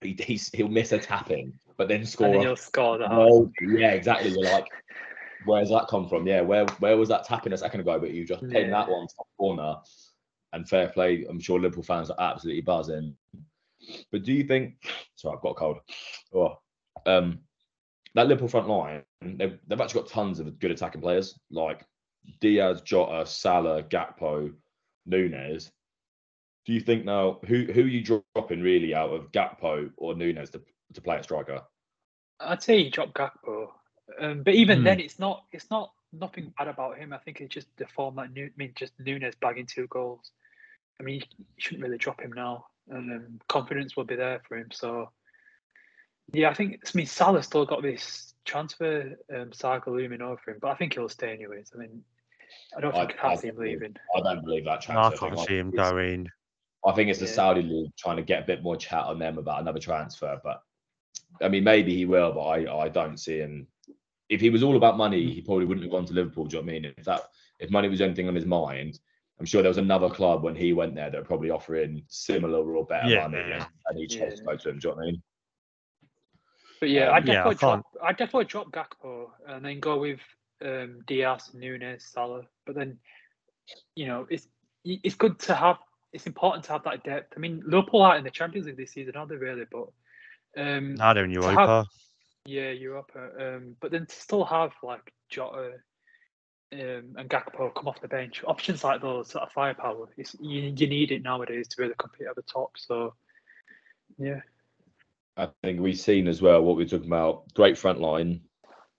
he he's, he'll miss a tapping, but then and score. then a you'll score that. Oh, yeah, exactly. You're like, where's that come from? Yeah, where where was that tapping a second ago? But you just pinned that one top corner. And fair play. I'm sure Liverpool fans are absolutely buzzing. But do you think? Sorry, I've got a cold. Oh, um, that Liverpool front line, they've, they've actually got tons of good attacking players like Diaz, Jota, Salah, Gakpo, Núñez. Do you think now who who are you dropping really out of Gakpo or Núñez to, to play at striker? I'd say he dropped Gakpo, um, but even Hmm. then, it's not it's not nothing bad about him. I think it's just the form that Nu- I mean, just Núñez bagging two goals. I mean, you shouldn't really drop him now, and um, confidence will be there for him. So, yeah, I think I mean Salah's still got this transfer um, saga looming over him, but I think he'll stay anyways. I mean, I don't think I I can't see him don't believe- leaving. I don't believe that No, I can't see him It's- going. I think it's the Yeah. Saudi league trying to get a bit more chat on them about another transfer. But I mean, maybe he will, but I, I don't see him. If he was all about money, he probably wouldn't have gone to Liverpool. Do you know what I mean? If that if money was anything on his mind, I'm sure there was another club when he went there that were probably offering similar or better Yeah. money, and, and he chose Yeah. to go to him. Do you know what I mean? But yeah, Um, I'd yeah, definitely can't- drop. I'd definitely drop Gakpo and then go with um, Diaz, Núñez, Salah. But then, you know, it's it's good to have. It's important to have that depth. I mean, Liverpool aren't in the Champions League this season, aren't they? Really, but um, Now they're in to have- Europa. Yeah, Europa. Um, but then to still have like Jota um, and Gakpo come off the bench, options like those, sort of firepower, it's, you you need it nowadays to really compete at the top. So, yeah. I think we've seen as well what we're talking about. Great front line,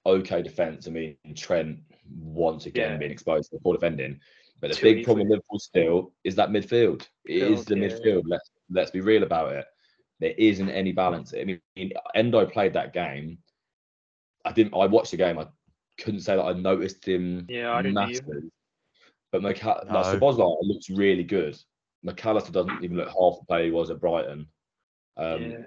okay defense. I mean, Trent once again Yeah. being exposed to poor defending. But the Too big problem with Liverpool still is that midfield. It is the yeah. midfield. Let's let's be real about it. There isn't any balance. I mean, Endo played that game. I didn't. I watched the game. I couldn't say that I noticed him Yeah, I didn't But McA- No. like Szoboszlai looks really good. McAllister doesn't even look half the player he was at Brighton. Um, yeah.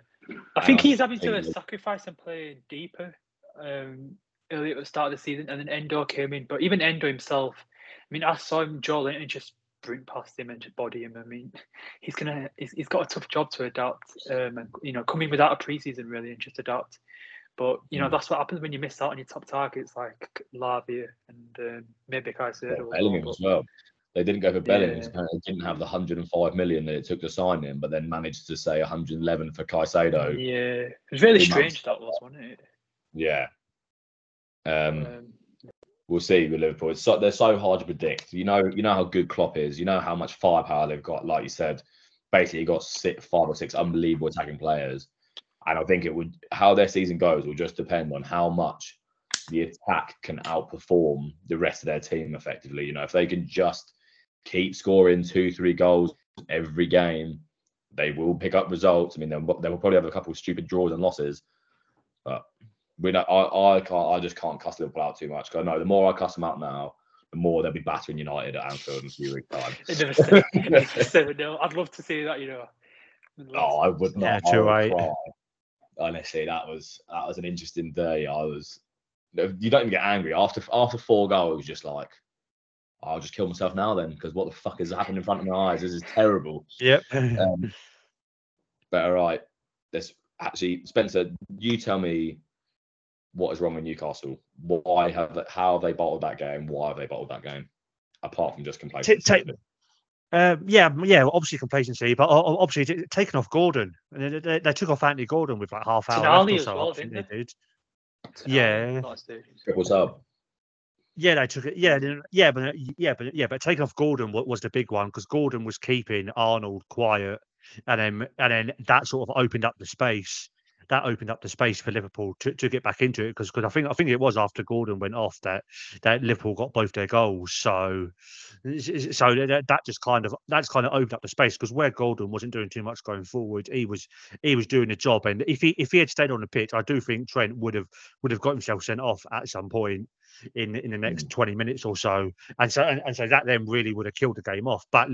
I think he's having to think sacrifice and play deeper um, earlier at the start of the season, and then Endo came in. But even Endo himself, I mean, I saw him, Joelinton just sprint past him and just body him. I mean, he's gonna, he's, he's got a tough job to adapt, um, and you know, coming without a preseason really and just adapt. But you know, Mm. that's what happens when you miss out on your top targets like Lavia and um, maybe as Bellingham as well. They didn't go for Bellingham. Yeah. They didn't have the 105 million that it took to sign him, but then managed to say 111 for Caicedo. Yeah, it was really strange months. that was, wasn't it? Yeah. Um, Um, we'll see with Liverpool. It's so, they're so hard to predict. You know, you know how good Klopp is. You know how much firepower they've got. Like you said, basically got six, five or six unbelievable attacking players. And I think it would how their season goes will just depend on how much the attack can outperform the rest of their team effectively. You know, if they can just keep scoring two, three goals every game, they will pick up results. I mean, they'll, they will probably have a couple of stupid draws and losses, but we know I, I can't I just can't cuss Liverpool out too much because I know the more I cuss them out now, the more they'll be battering United at Anfield in a few weeks' time. It never said, it (laughs) never said no. I'd love to see that, you know. Oh, I would Yeah, not. I would 2-8. cry. Honestly, that was that was an interesting day. I was. You don't even get angry after after four goals. Just like, I'll just kill myself now then, because what the fuck is happening in front of my eyes? This is terrible. Yep. (laughs) Um, but all right, let's actually, Spencer. You tell me what is wrong with Newcastle. Why have they, how have they bottled that game? Why have they bottled that game? Apart from just complacency. take- Um, yeah, yeah, obviously complacency, but o- o- obviously t- taking off Gordon. And They, they, they took off Anthony Gordon with like half hour left Tonali or so. well, I didn't they did. Yeah. last stage. Triple sub. Yeah, they took it. Yeah, yeah, but yeah, but yeah, but taking off Gordon was the big one because Gordon was keeping Arnold quiet, and then and then that sort of opened up the space. That opened up the space for Liverpool to, to get back into it because I think I think it was after Gordon went off that that Liverpool got both their goals. So so that, that just kind of that's kind of opened up the space because where Gordon wasn't doing too much going forward, he was he was doing the job. And if he if he had stayed on the pitch, I do think Trent would have would have got himself sent off at some point in in the next mm. 20 minutes or so. And so and, and so that then really would have killed the game off. But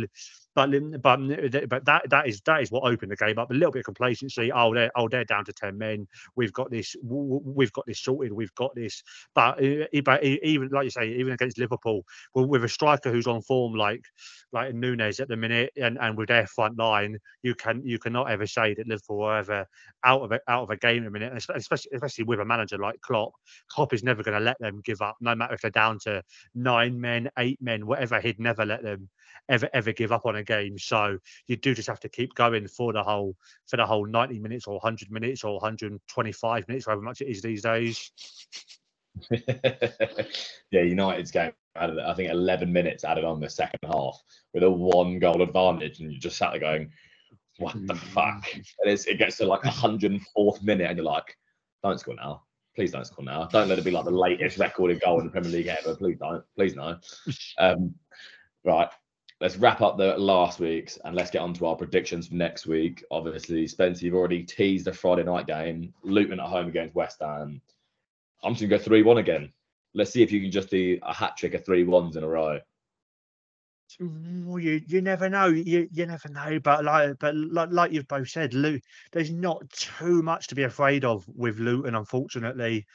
but but but that that is that is what opened the game up. A little bit of complacency. Oh they're oh they're down to 10 men. We've got this we've got this sorted. We've got this. But but even like you say even against liverpool with a striker who's on form like like Núñez at the minute and, and with their front line you can you cannot ever say that liverpool are ever out of it out of a game in a minute and especially especially with a manager like Klopp. Klopp is never going to let them give up, no matter if they're down to nine men, eight men, whatever. He'd never let them ever ever give up on a game. So you do just have to keep going for the whole for the whole ninety minutes or hundred minutes or hundred and twenty five minutes, however much it is these days. (laughs) yeah, United's game added, I think, 11 minutes added on the second half with a one goal advantage, and you just sat there going, "What the mm. fuck?" And it's, it gets to like 104th minute, and you're like, "Don't score now, please don't score now. Don't let it be like the latest record recorded goal in the Premier League ever. Please don't, please no." (laughs) Um, right, let's wrap up the last week's and let's get on to our predictions for next week. Obviously, Spencer, you've already teased the Friday night game, Luton at home against West Ham. I'm just gonna go three one again. Let's see if you can just do a hat trick of three ones in a row. You you never know. You you never know. But like but like, like you've both said, there's not too much to be afraid of with Luton, unfortunately.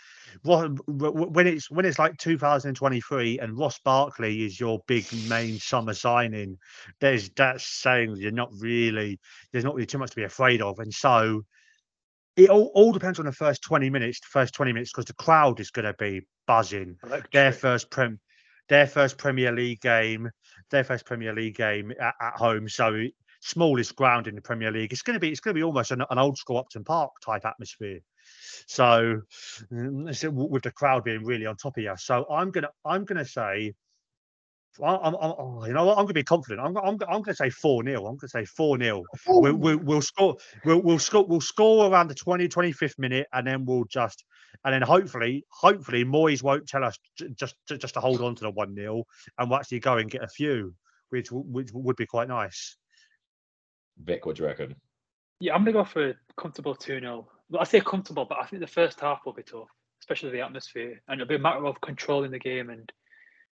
When it's when it's like 2023 and Ross Barkley is your big main summer signing, there's that saying you're not really there's not really too much to be afraid of, and so it all, all depends on the first 20 minutes. The first 20 minutes because the crowd is going to be buzzing their first prem their first Premier League game, their first Premier League game at, at home. So smallest ground in the Premier League. It's going to be it's going to be almost an, an old school Upton Park type atmosphere. So, mm, with the crowd being really on top of you. So I'm gonna I'm gonna say. I- I'm, I'm, oh, you know what? I'm going to be confident. I'm, I'm, I'm going to say 4 0. I'm going to say 4 0 we'll, we'll, we'll score we'll, we'll score we'll score around the 20 25th minute and then we'll just and then hopefully hopefully Moyes won't tell us j- just to, just to hold on to the 1 0 and we'll actually go and get a few which w- which would be quite nice Vik, what do you reckon? Yeah, I'm gonna go for a comfortable 2 0. Well, I say comfortable, but I think the first half will be tough. especially the atmosphere. And it'll be a matter of controlling the game and,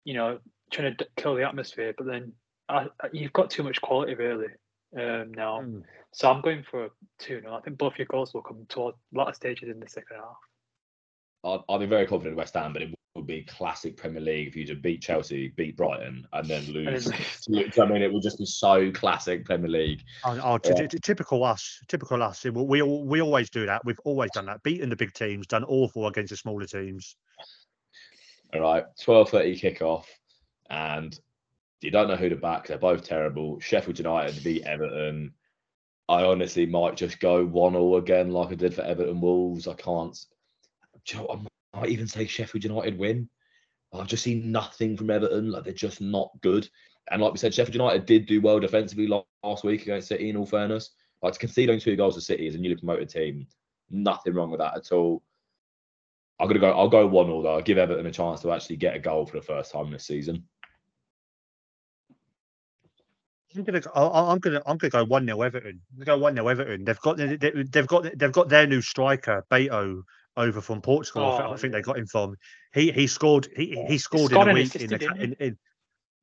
you know, trying to kill the atmosphere. But then I, you've got too much quality really um, now. Mm. So I'm going for two 0 I think both your goals will come towards latter stages in the second half. I'll, I'll be very confident in West Ham, but it would be classic Premier League if you just beat Chelsea, beat Brighton, and then (laughs) lose. (laughs) I mean, it would just be so classic Premier League. Oh, oh t- t- typical us, typical us. We, we we always do that. We've always done that. Beaten the big teams, done awful against the smaller teams. All right, twelve thirty kickoff, and you don't know who to back. They're both terrible. Sheffield United beat Everton. I honestly might just go one all again, like I did for Everton Wolves. I can't. You know, I might even say Sheffield United win. I've just seen nothing from Everton. Like they're just not good. And like we said, Sheffield United did do well defensively last week against City. In all fairness, like to concede only two goals to City as a newly promoted team, nothing wrong with that at all. I'm gonna go. I'll go one all though. I'll give Everton a chance to actually get a goal for the first time this season. I'm gonna, I'm gonna, I'm gonna go one 0 Everton. Go one 0 Everton. They've got, they, have got, they've got their new striker Beto over from Portugal. Oh, I think they got him from. He he scored. He he scored in a week in the. In, in,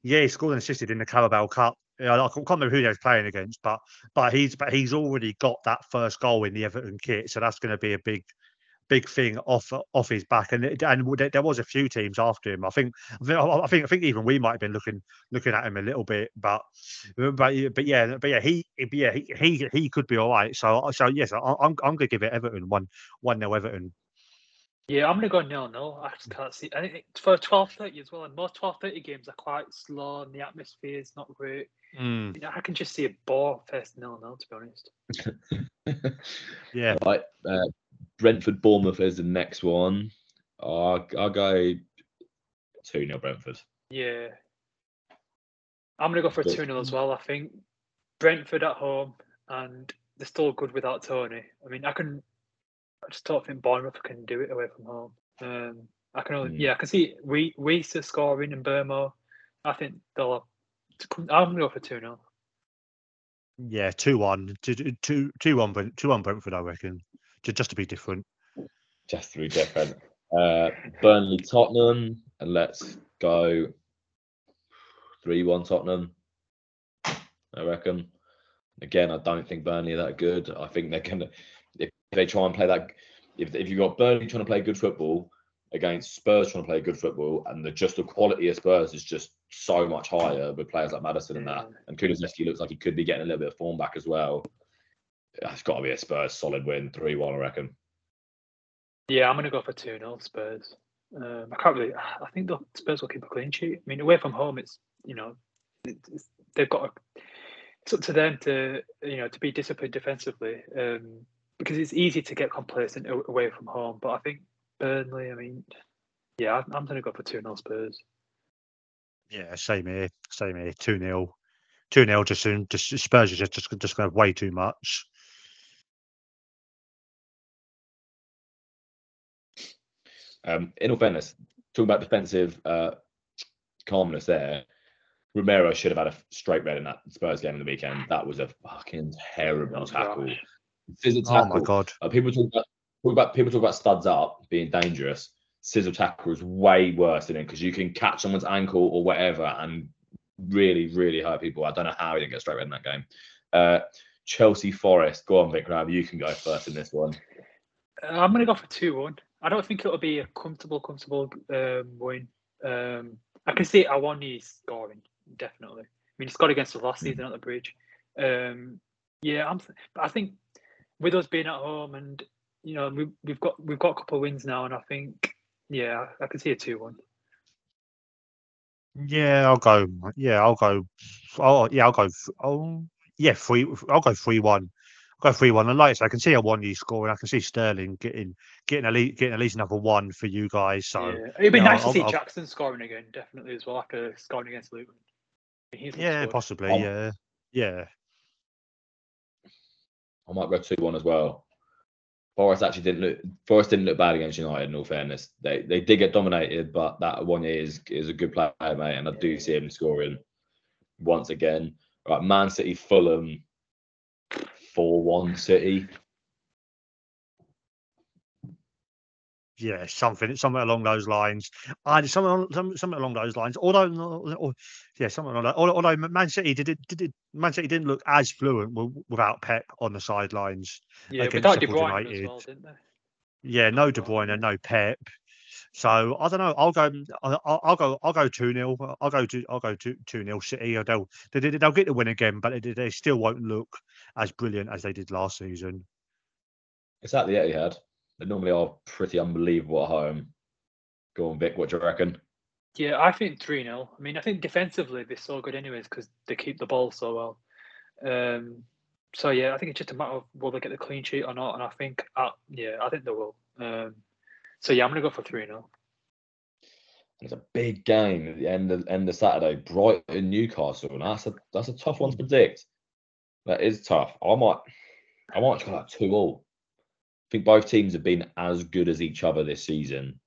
yeah, he scored and assisted in the Carabao Cup. I can't remember who they was playing against, but but he's but he's already got that first goal in the Everton kit, so that's going to be a big big thing off off his back. And and there was a few teams after him. I think I think I think even we might have been looking looking at him a little bit, but but but yeah, but yeah, he yeah he he, he could be all right. So so yes, I, am I'm, I'm going to give it Everton one one nil Everton. Yeah, I'm gonna go nil nil. I just can't see. I think for twelve thirty as well. And most twelve thirty games are quite slow, and the atmosphere is not great. Mm. You know, I can just see a ball first nil nil. To be honest. (laughs) yeah. Right. Uh, Brentford Bournemouth is the next one. I'll, I'll go 2 0 Brentford. Yeah. I'm going to go for a 2 0 as well. I think Brentford at home and they're still good without Toney. I mean, I can. I just don't think Bournemouth can do it away from home. Um, I can only, mm. yeah, I can see we we Wissa scoring in Burmo. I think they'll. I'm going to go for 2 0. Yeah, 2 1. 2 2 1 Brentford, I reckon just to be different. Just to be different. Uh, Burnley, Tottenham, and let's go three-one Tottenham. I reckon. Again, I don't think Burnley are that good. I think they're gonna if they try and play that. If if you've got Burnley trying to play good football against Spurs trying to play good football, and the just the quality of Spurs is just so much higher with players like Maddison and that, and Kulusevski looks like he could be getting a little bit of form back as well it's got to be a Spurs solid win, 3 1, I reckon. Yeah, I'm going to go for 2 0 Spurs. Um, I can't really, I think the Spurs will keep a clean sheet. I mean, away from home, it's, you know, it's, they've got, a, it's up to them to, you know, to be disciplined defensively um, because it's easy to get complacent away from home. But I think Burnley, I mean, yeah, I'm going to go for 2 0 Spurs. Yeah, same here. Same here. 2 0. 2 0 just, just Spurs are just, just, just going to have way too much. Um, in all fairness, talking about defensive uh, calmness there, Romero should have had a straight red in that Spurs game in the weekend. That was a fucking terrible tackle. Scissor tackle. Oh my god! Uh, people talk about, talk about people talk about studs up being dangerous. Scissor tackle is way worse than it because you can catch someone's ankle or whatever and really, really hurt people. I don't know how he didn't get straight red in that game. Uh, Chelsea Forest. Go on, Vikram. You can go first in this one. Uh, I'm going to go for two one. I don't think it'll be a comfortable, comfortable um, win. Um, I can see Awoniyi scoring definitely. I mean, he scored against us last hmm. season at the bridge. Um, yeah, I'm. I think with us being at home and you know we, we've got we've got a couple of wins now, and I think yeah, I can see a two-one. Yeah, I'll go. Yeah, I'll go. Oh, yeah, I'll go. Oh, yeah, three. I'll go three-one go three one. And like I, I can see Awoniyi scoring. I can see Sterling getting getting at least getting at least another one for you guys. So yeah. it'd be nice know, to I'll, see I'll, Jackson scoring again, definitely as well after scoring against Luton. yeah, possibly. Um, yeah, yeah. I might go two one as well. Forest actually didn't look. Forest didn't look bad against United. In all fairness, they they did get dominated, but that one is is a good player, mate, and I do see him scoring once again. Right, Man City, Fulham. 4 1 City. yeah, something something along those lines. I something something, something along those lines. Although, or, yeah, something along that. Although Man City did, it, did, did Man City didn't look as fluent without Pep on the sidelines. Yeah, without De Bruyne United. as well, didn't they? Yeah, no De Bruyne, no Pep. So I don't know. I'll go. I'll, I'll go. I'll go two 0 I'll go to. I'll go to two 0 City. They'll they, they'll get the win again, but they, they still won't look as brilliant as they did last season. It's at the Etihad. They normally are pretty unbelievable at home. Go on, Vik. What do you reckon? Yeah, I think 3 0. I mean, I think defensively they're so good, anyways, because they keep the ball so well. Um, so, yeah, I think it's just a matter of will they get the clean sheet or not. And I think, uh, yeah, I think they will. Um, so, yeah, I'm to go for 3 0. It's a big game at the end of end of Saturday. Brighton Newcastle, and that's a that's a tough one to predict. That is tough. I might I might go like two all. I think both teams have been as good as each other this season.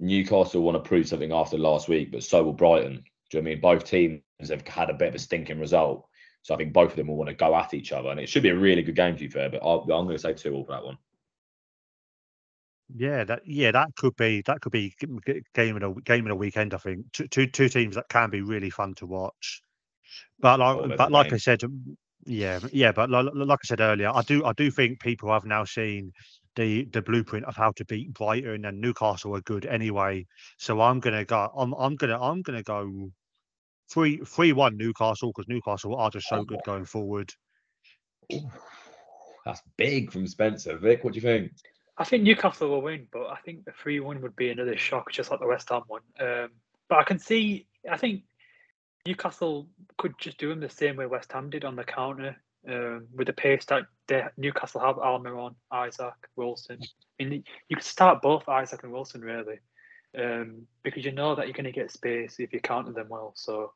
Newcastle want to prove something after last week, but so will Brighton. Do you know I mean? Both teams have had a bit of a stinking result. So I think both of them will want to go at each other. And it should be a really good game, to be fair. But i am going to say 2 all for that one. Yeah, that yeah, that could be that could be game in a game in a weekend. I think two two, two teams that can be really fun to watch. But like, oh, but like I said, yeah, yeah, but like, like I said earlier, I do I do think people have now seen the the blueprint of how to beat Brighton and Newcastle are good anyway. So I'm gonna go. I'm I'm gonna I'm gonna go three three one Newcastle because Newcastle are just so oh, good going forward. That's big from Spencer. Vik, what do you think? I think Newcastle will win, but I think the three one would be another shock, just like the West Ham one. Um, but I can see. I think Newcastle could just do them the same way West Ham did on the counter um, with the pace that they, Newcastle have Almiron, Isak, Wilson. I mean, you could start both Isak and Wilson really um, because you know that you're going to get space if you counter them well. So,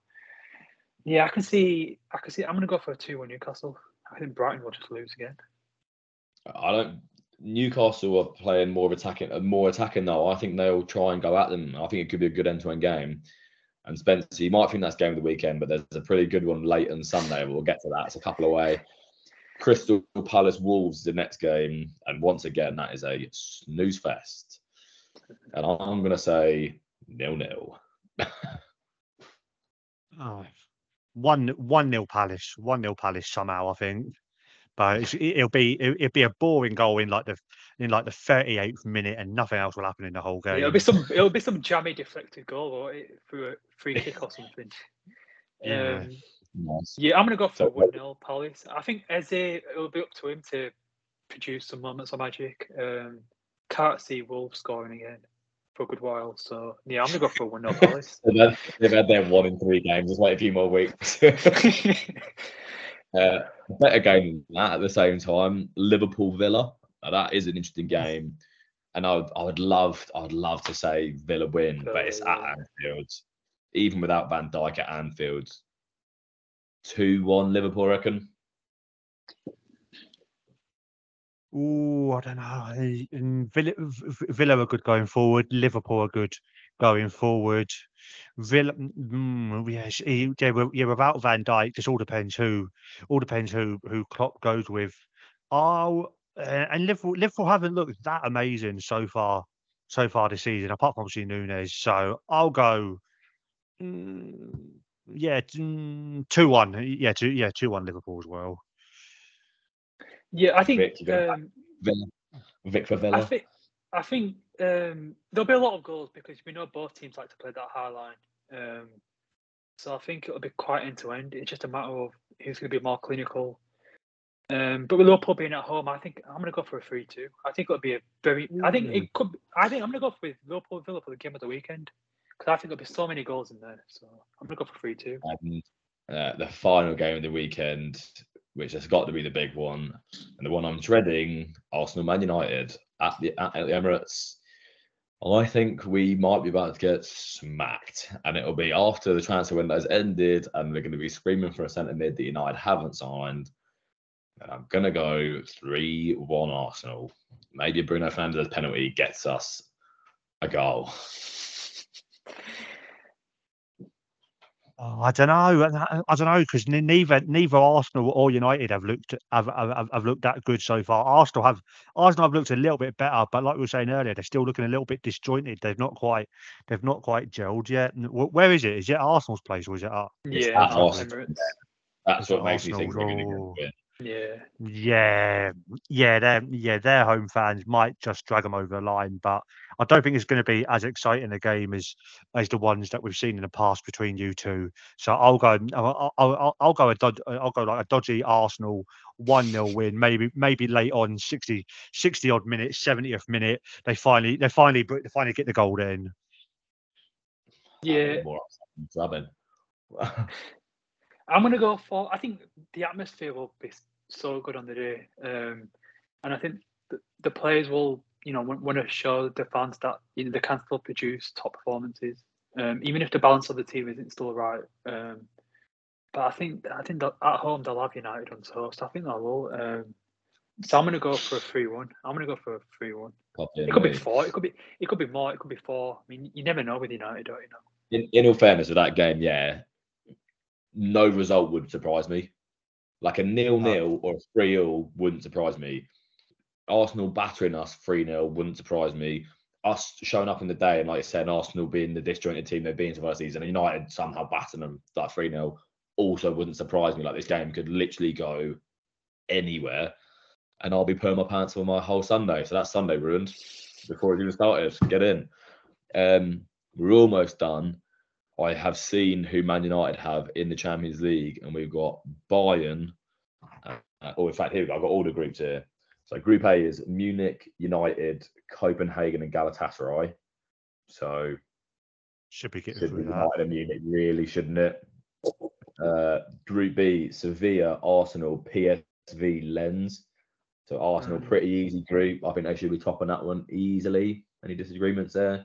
yeah, I can see. I can see. I'm going to go for a two-one Newcastle. I think Brighton will just lose again. I don't. Newcastle are playing more of attacking, more attacking though. I think they'll try and go at them. I think it could be a good end-to-end game. And Spencer, you might think that's game of the weekend, but there's a pretty good one late on Sunday. We'll get to that. It's a couple away. Crystal Palace Wolves the next game, and once again that is a snooze fest. And I'm going to say nil nil. (laughs) oh, one one nil Palace, one nil Palace somehow. I think but it'll be it'll be a boring goal in like the in like the 38th minute, and nothing else will happen in the whole game. It'll be some it'll be some jammy deflected goal or through a free kick or something. (laughs) Yeah. Um, nice. Yeah, I'm gonna go for one 0 Palace. I think Eze it'll be up to him to produce some moments of magic. Um, can't see Wolves scoring again for a good while. So yeah, I'm gonna go for one 0 (laughs) Palace. they've, had, they've had their one in three games. Just wait a few more weeks. (laughs) Uh, better game than that at the same time. Liverpool Villa. Now, that is an interesting game. And I would, I would love I would love to say Villa win, but it's at Anfield. Even without Van Dijk at Anfield. 2 1 Liverpool, I reckon. Oh, I don't know. Villa, Villa are good going forward. Liverpool are good going forward. Villa, mm, yes, yeah, yeah, without Van Dijk, just all depends who, all depends who who Klopp goes with. Oh, uh, and Liverpool, Liverpool haven't looked that amazing so far, so far this season, apart from obviously Núñez. So I'll go, mm, yeah, mm, two one, yeah, two, yeah, two one Liverpool as well. Yeah, I think Vik, um, Villa. Vik for Villa. I think, I think um, there'll be a lot of goals because we know both teams like to play that high line. Um, so I think it'll be quite end to end. It's just a matter of who's going to be more clinical. Um, but with Liverpool being at home, I think I'm going to go for a three-two. I think it'll be a very. I think it could. I think I'm going to go with Liverpool Villa for the game of the weekend because I think there'll be so many goals in there. So I'm going to go for three-two. Uh, the final game of the weekend, which has got to be the big one, and the one I'm dreading, Arsenal Man United at the at the Emirates. I think we might be about to get smacked, and it'll be after the transfer window has ended, and they're going to be screaming for a centre mid that United haven't signed. And I'm going to go 3 1 Arsenal. Maybe Bruno Fernandes penalty gets us a goal. (laughs) Oh, I don't know. I, uh, I don't know because neither neither Arsenal or United have looked have, have have looked that good so far. Arsenal have Arsenal have looked a little bit better, but like we were saying earlier, they're still looking a little bit disjointed. They've not quite they've not quite gelled yet. Where is it? Is it Arsenal's place or is it? Ar- It's Yeah, at at Arsenal. Emirates. That's Is what makes me think they're going oh. to win. Yeah. Yeah, yeah, their yeah their home fans might just drag them over the line, but I don't think it's going to be as exciting a game as as the ones that we've seen in the past between you two. So I'll go I'll I'll, I'll, I'll go a dod, I'll go like a dodgy Arsenal one 0 win, maybe maybe late on 60, 60 odd minutes, seventieth minute they finally they finally they finally get the goal in. Yeah. More drubbing. (laughs) I'm gonna go for. I think the atmosphere will be s- so good on the day, um, and I think the, the players will, you know, want to show the fans that you know they can still produce top performances, um, even if the balance of the team isn't still right. Um, but I think I think that at home they'll have United on toast. I think they will. Um, so I'm gonna go for a three-one. I'm gonna go for a three-one. It could be four. It could be. It could be more. It could be four. I mean, you never know with United, don't you know? in, in all fairness, with that game, yeah, no result would surprise me. Like a nil nil or a three 0 wouldn't surprise me. Arsenal battering us three 0 wouldn't surprise me. Us showing up in the day and like I said, Arsenal being the disjointed team they've been so far this season, and United somehow battering them like three 0 also wouldn't surprise me. Like this game could literally go anywhere, and I'll be putting my pants on my whole Sunday. So that's Sunday ruined before it even started. Get in. Um, we're almost done. I have seen who Man United have in the Champions League, and we've got Bayern. Uh, or in fact, here we go. I've got all the groups here. So Group A is Munich, United, Copenhagen, and Galatasaray. So Should be getting should be through that. And Munich, really, shouldn't it? Uh, Group B, Sevilla, Arsenal, PSV, Lens. So Arsenal, Mm. pretty easy group. I think they should be topping that one easily. Any disagreements there?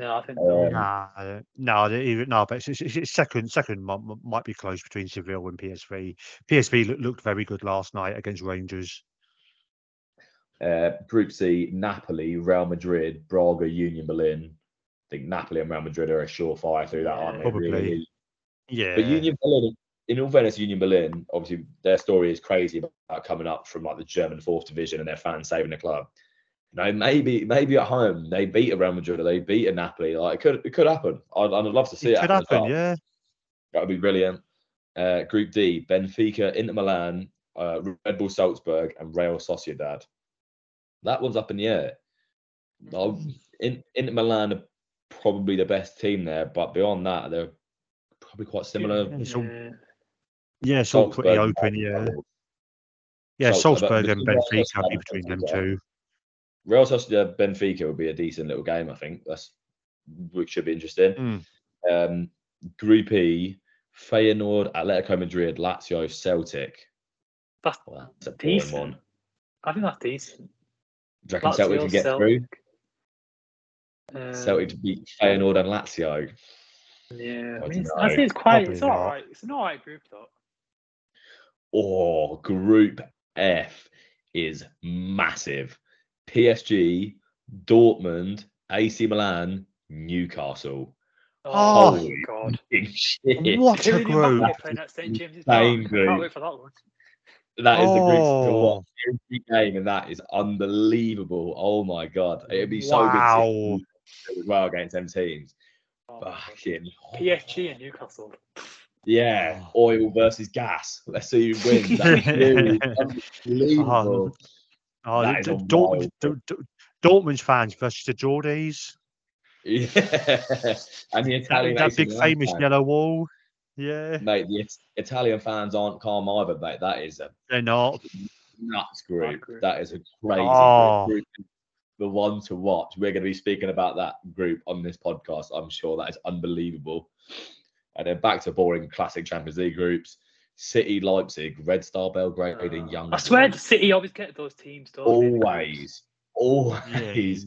Yeah, I think. Um, Nah, uh, no, no, but it's, it's, it's second. Second might, might be close between Seville and PSV. PSV look, looked very good last night against Rangers. Uh, Group C, Napoli, Real Madrid, Braga, Union Berlin. I think Napoli and Real Madrid are a surefire through that, aren't they? Probably. Really? Yeah, But Union Berlin, in all fairness, Union Berlin, obviously their story is crazy about coming up from like the German fourth division and their fans saving the club. You know, maybe maybe at home they beat a Real Madrid or they beat a Napoli. Like it could it could happen. I'd, I'd love to see it it, could happen. happen. well. Yeah, That would be brilliant. Uh, Group D: Benfica, Inter Milan, uh, Red Bull Salzburg, and Real Sociedad. That one's up in the air. I'll- in, Inter Milan are probably the best team there, but beyond that, they're probably quite similar. Yeah, it's all- Yeah. yeah, it's all pretty open. Yeah, yeah. Salzburg, Salzburg and Benfica Sociedad be between them Benfica, two. Real Sociedad Benfica would be a decent little game, I think. That's which should be interesting. Mm. Um, Group E: Feyenoord, Atletico Madrid, Lazio, Celtic. That's Well, that's a decent. one. I think that's decent. Do you reckon Celtic can get through? Um, Celtic to beat Feyenoord and Lazio. Yeah, I I mean, it's. I think it's quite. Probably It's all not. right. It's an all right group though. Oh, Group F is massive. PSG, Dortmund, AC Milan, Newcastle. Oh, my god! Shit. What a Kylian group! Mbappe playing at St James's Park. I group. can't wait for that one. That is the group to Oh. watch every game, and that is unbelievable. Oh my god, it'd be so Wow. good to as well against them teams. Oh. Fucking PSG and Newcastle. yeah, oil versus gas. Let's see who wins. That's (laughs) really unbelievable. Oh, That is D- a Dortmund, D- D- Dortmund's fans versus the Geordies. Yeah, (laughs) and the That, Italian that AC big famous fans. yellow wall. Yeah, mate. The Italian fans aren't calm either, mate. That is a they're not. nuts group. group. That is a crazy Oh. group. group. The one to watch. We're going to be speaking about that group on this podcast. I'm sure that is unbelievable. And then back to boring classic Champions League groups: City, Leipzig, Red Star Belgrade, and Young. I swear, the City always get those teams. Don't they, in the groups? always, Yeah. always.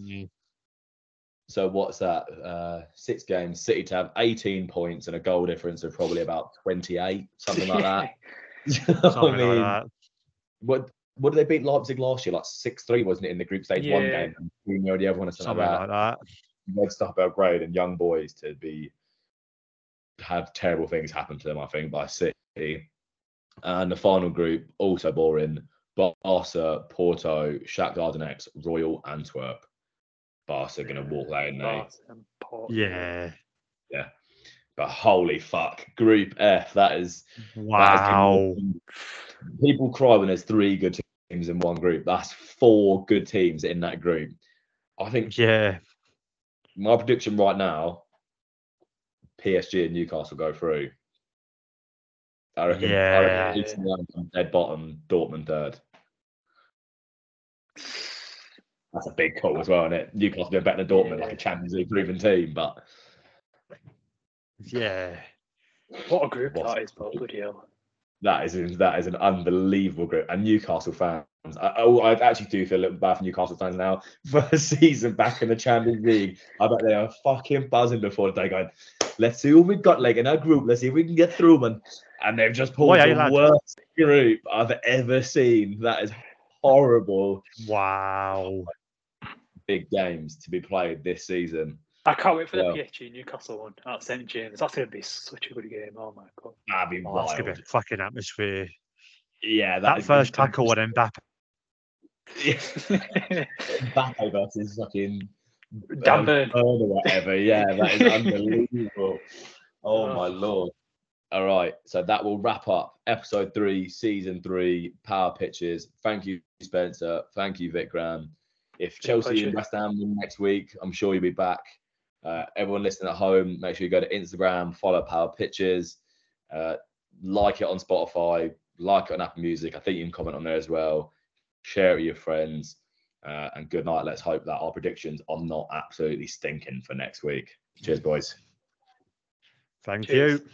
So what's that? Uh, six games. City to have 18 points and a goal difference of probably about 28, something like that. (laughs) (laughs) Something I mean, like that. what what did they beat Leipzig last year? Like six three, wasn't it, in the group stage one game? And we know the other one or something Something like like that. that. Red Star Belgrade and young boys to be have terrible things happen to them. I think by City, and the final group also boring. Barca, Porto, Shakhtar Donetsk, Royal Antwerp. Barca going to walk that in, they. Barca and Porto. Yeah. But holy fuck, Group F. That is that is Wow. People cry when there's three good teams in one group. That's four good teams in that group. I think Yeah. my prediction right now, PSG and Newcastle go through. I reckon, I Yeah. reckon AC Milan come dead bottom, Dortmund third. That's a big call as well, isn't it? Newcastle doing better than Dortmund, like a Champions League proven team, but Yeah. What a group What's- that is, but bloody hell. that is that is an unbelievable group. And Newcastle fans, I, I, I actually do feel a little bad for Newcastle fans now. (laughs) First season back in the Champions League, I bet they are fucking buzzing before the day going. Let's see what we've got like in our group. Let's see if we can get through them. And they've just pulled Why the you lads? worst group I've ever seen. That is horrible. Wow. Big games to be played this season. I can't wait for the Well- PSG Newcastle one at St James. That's going to be such a good game. Oh my god. That'd be Oh, that's wild. gonna be a fucking atmosphere. Yeah, that first tackle on Mbappe. (laughs) Mbappe versus fucking Dan um, Burn. Burn or whatever. Yeah, that is (laughs) unbelievable. Oh my Oh. lord. All right, so that will wrap up episode three, season three, Power Pitches. Thank you, Spencer. Thank you, Vikram. If Chelsea and West Ham win next week, I'm sure you'll be back. Uh, everyone listening at home, make sure you go to Instagram, follow Power Pitches, uh, like it on Spotify, like it on Apple Music. I think you can comment on there as well. Share it with your friends. Uh, and good night. Let's hope that our predictions are not absolutely stinking for next week. Cheers, boys. Thank Cheers. you.